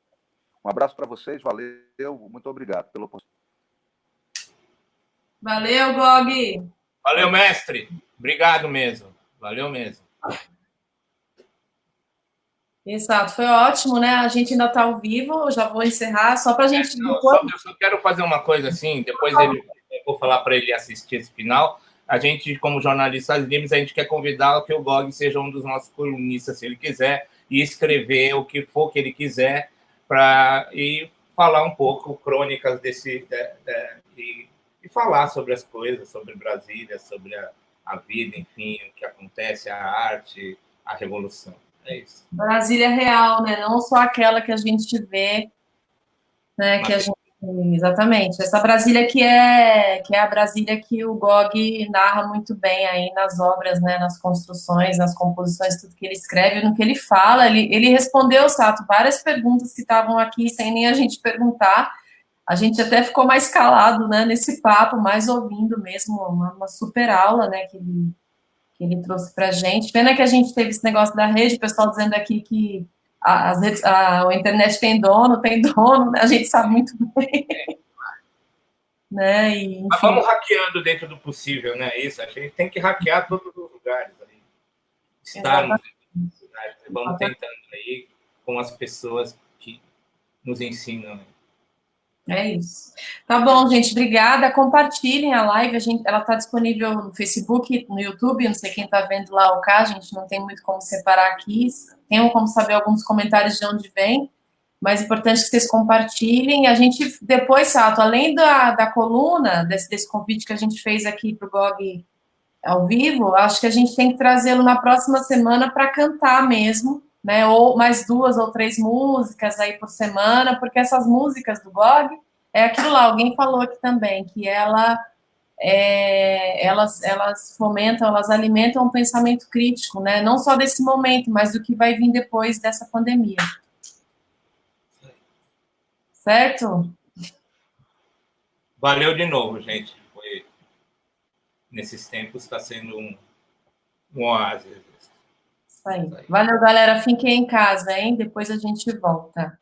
Um abraço para vocês, valeu, muito obrigado pelo Valeu, Gog. Valeu, mestre. Obrigado mesmo. Valeu mesmo. Exato, foi ótimo, né? A gente ainda está ao vivo, já vou encerrar, só para a gente. É, não, só, eu só quero fazer uma coisa assim, depois ele, eu vou falar para ele assistir esse final. A gente, como jornalistas livres, a gente quer convidar que o Gog seja um dos nossos colunistas, se ele quiser, e escrever o que for que ele quiser para e falar um pouco crônicas desse de, de, e, e, falar sobre as coisas, sobre Brasília, sobre a, a vida, enfim, o que acontece, a arte, a revolução. É isso. Brasília real, né? Não só aquela que a gente vê, né? Mas, que a gente Exatamente. Essa Brasília que é que é a Brasília que o Gog narra muito bem aí nas obras, né, nas construções, nas composições, tudo que ele escreve, no que ele fala. Ele, ele respondeu, Sato, várias perguntas que estavam aqui sem nem a gente perguntar. A gente até ficou mais calado, né, nesse papo, mais ouvindo mesmo, uma, uma super aula, né, que ele, que ele trouxe para gente. Pena que a gente teve esse negócio da rede, o pessoal dizendo aqui que a, a, a internet tem dono, tem dono, né? a gente sabe muito bem. né? E, Mas vamos hackeando dentro do possível, né? Isso, a gente tem que hackear todos os lugares. Aí. Estarmos vamos tentando aí com as pessoas que nos ensinam. É isso. Tá bom, gente. Obrigada. Compartilhem a live. A gente, ela está disponível no Facebook, no YouTube. Não sei quem está vendo lá o cá. A gente não tem muito como separar aqui. Tem como saber alguns comentários de onde vem. Mas é importante que vocês compartilhem. A gente, depois, Sato, além da, da coluna, desse, desse convite que a gente fez aqui para o GOG ao vivo, acho que a gente tem que trazê-lo na próxima semana para cantar mesmo né? Ou mais duas ou três músicas aí por semana, porque essas músicas do blog é aquilo lá, alguém falou aqui também, que ela é, elas, elas fomentam, elas alimentam um pensamento crítico, né? Não só desse momento, mas do que vai vir depois dessa pandemia. Certo? Valeu de novo, gente. Foi nesses tempos está sendo um, um oásis aí. Valeu, galera. Fiquem em casa, hein? Depois a gente volta.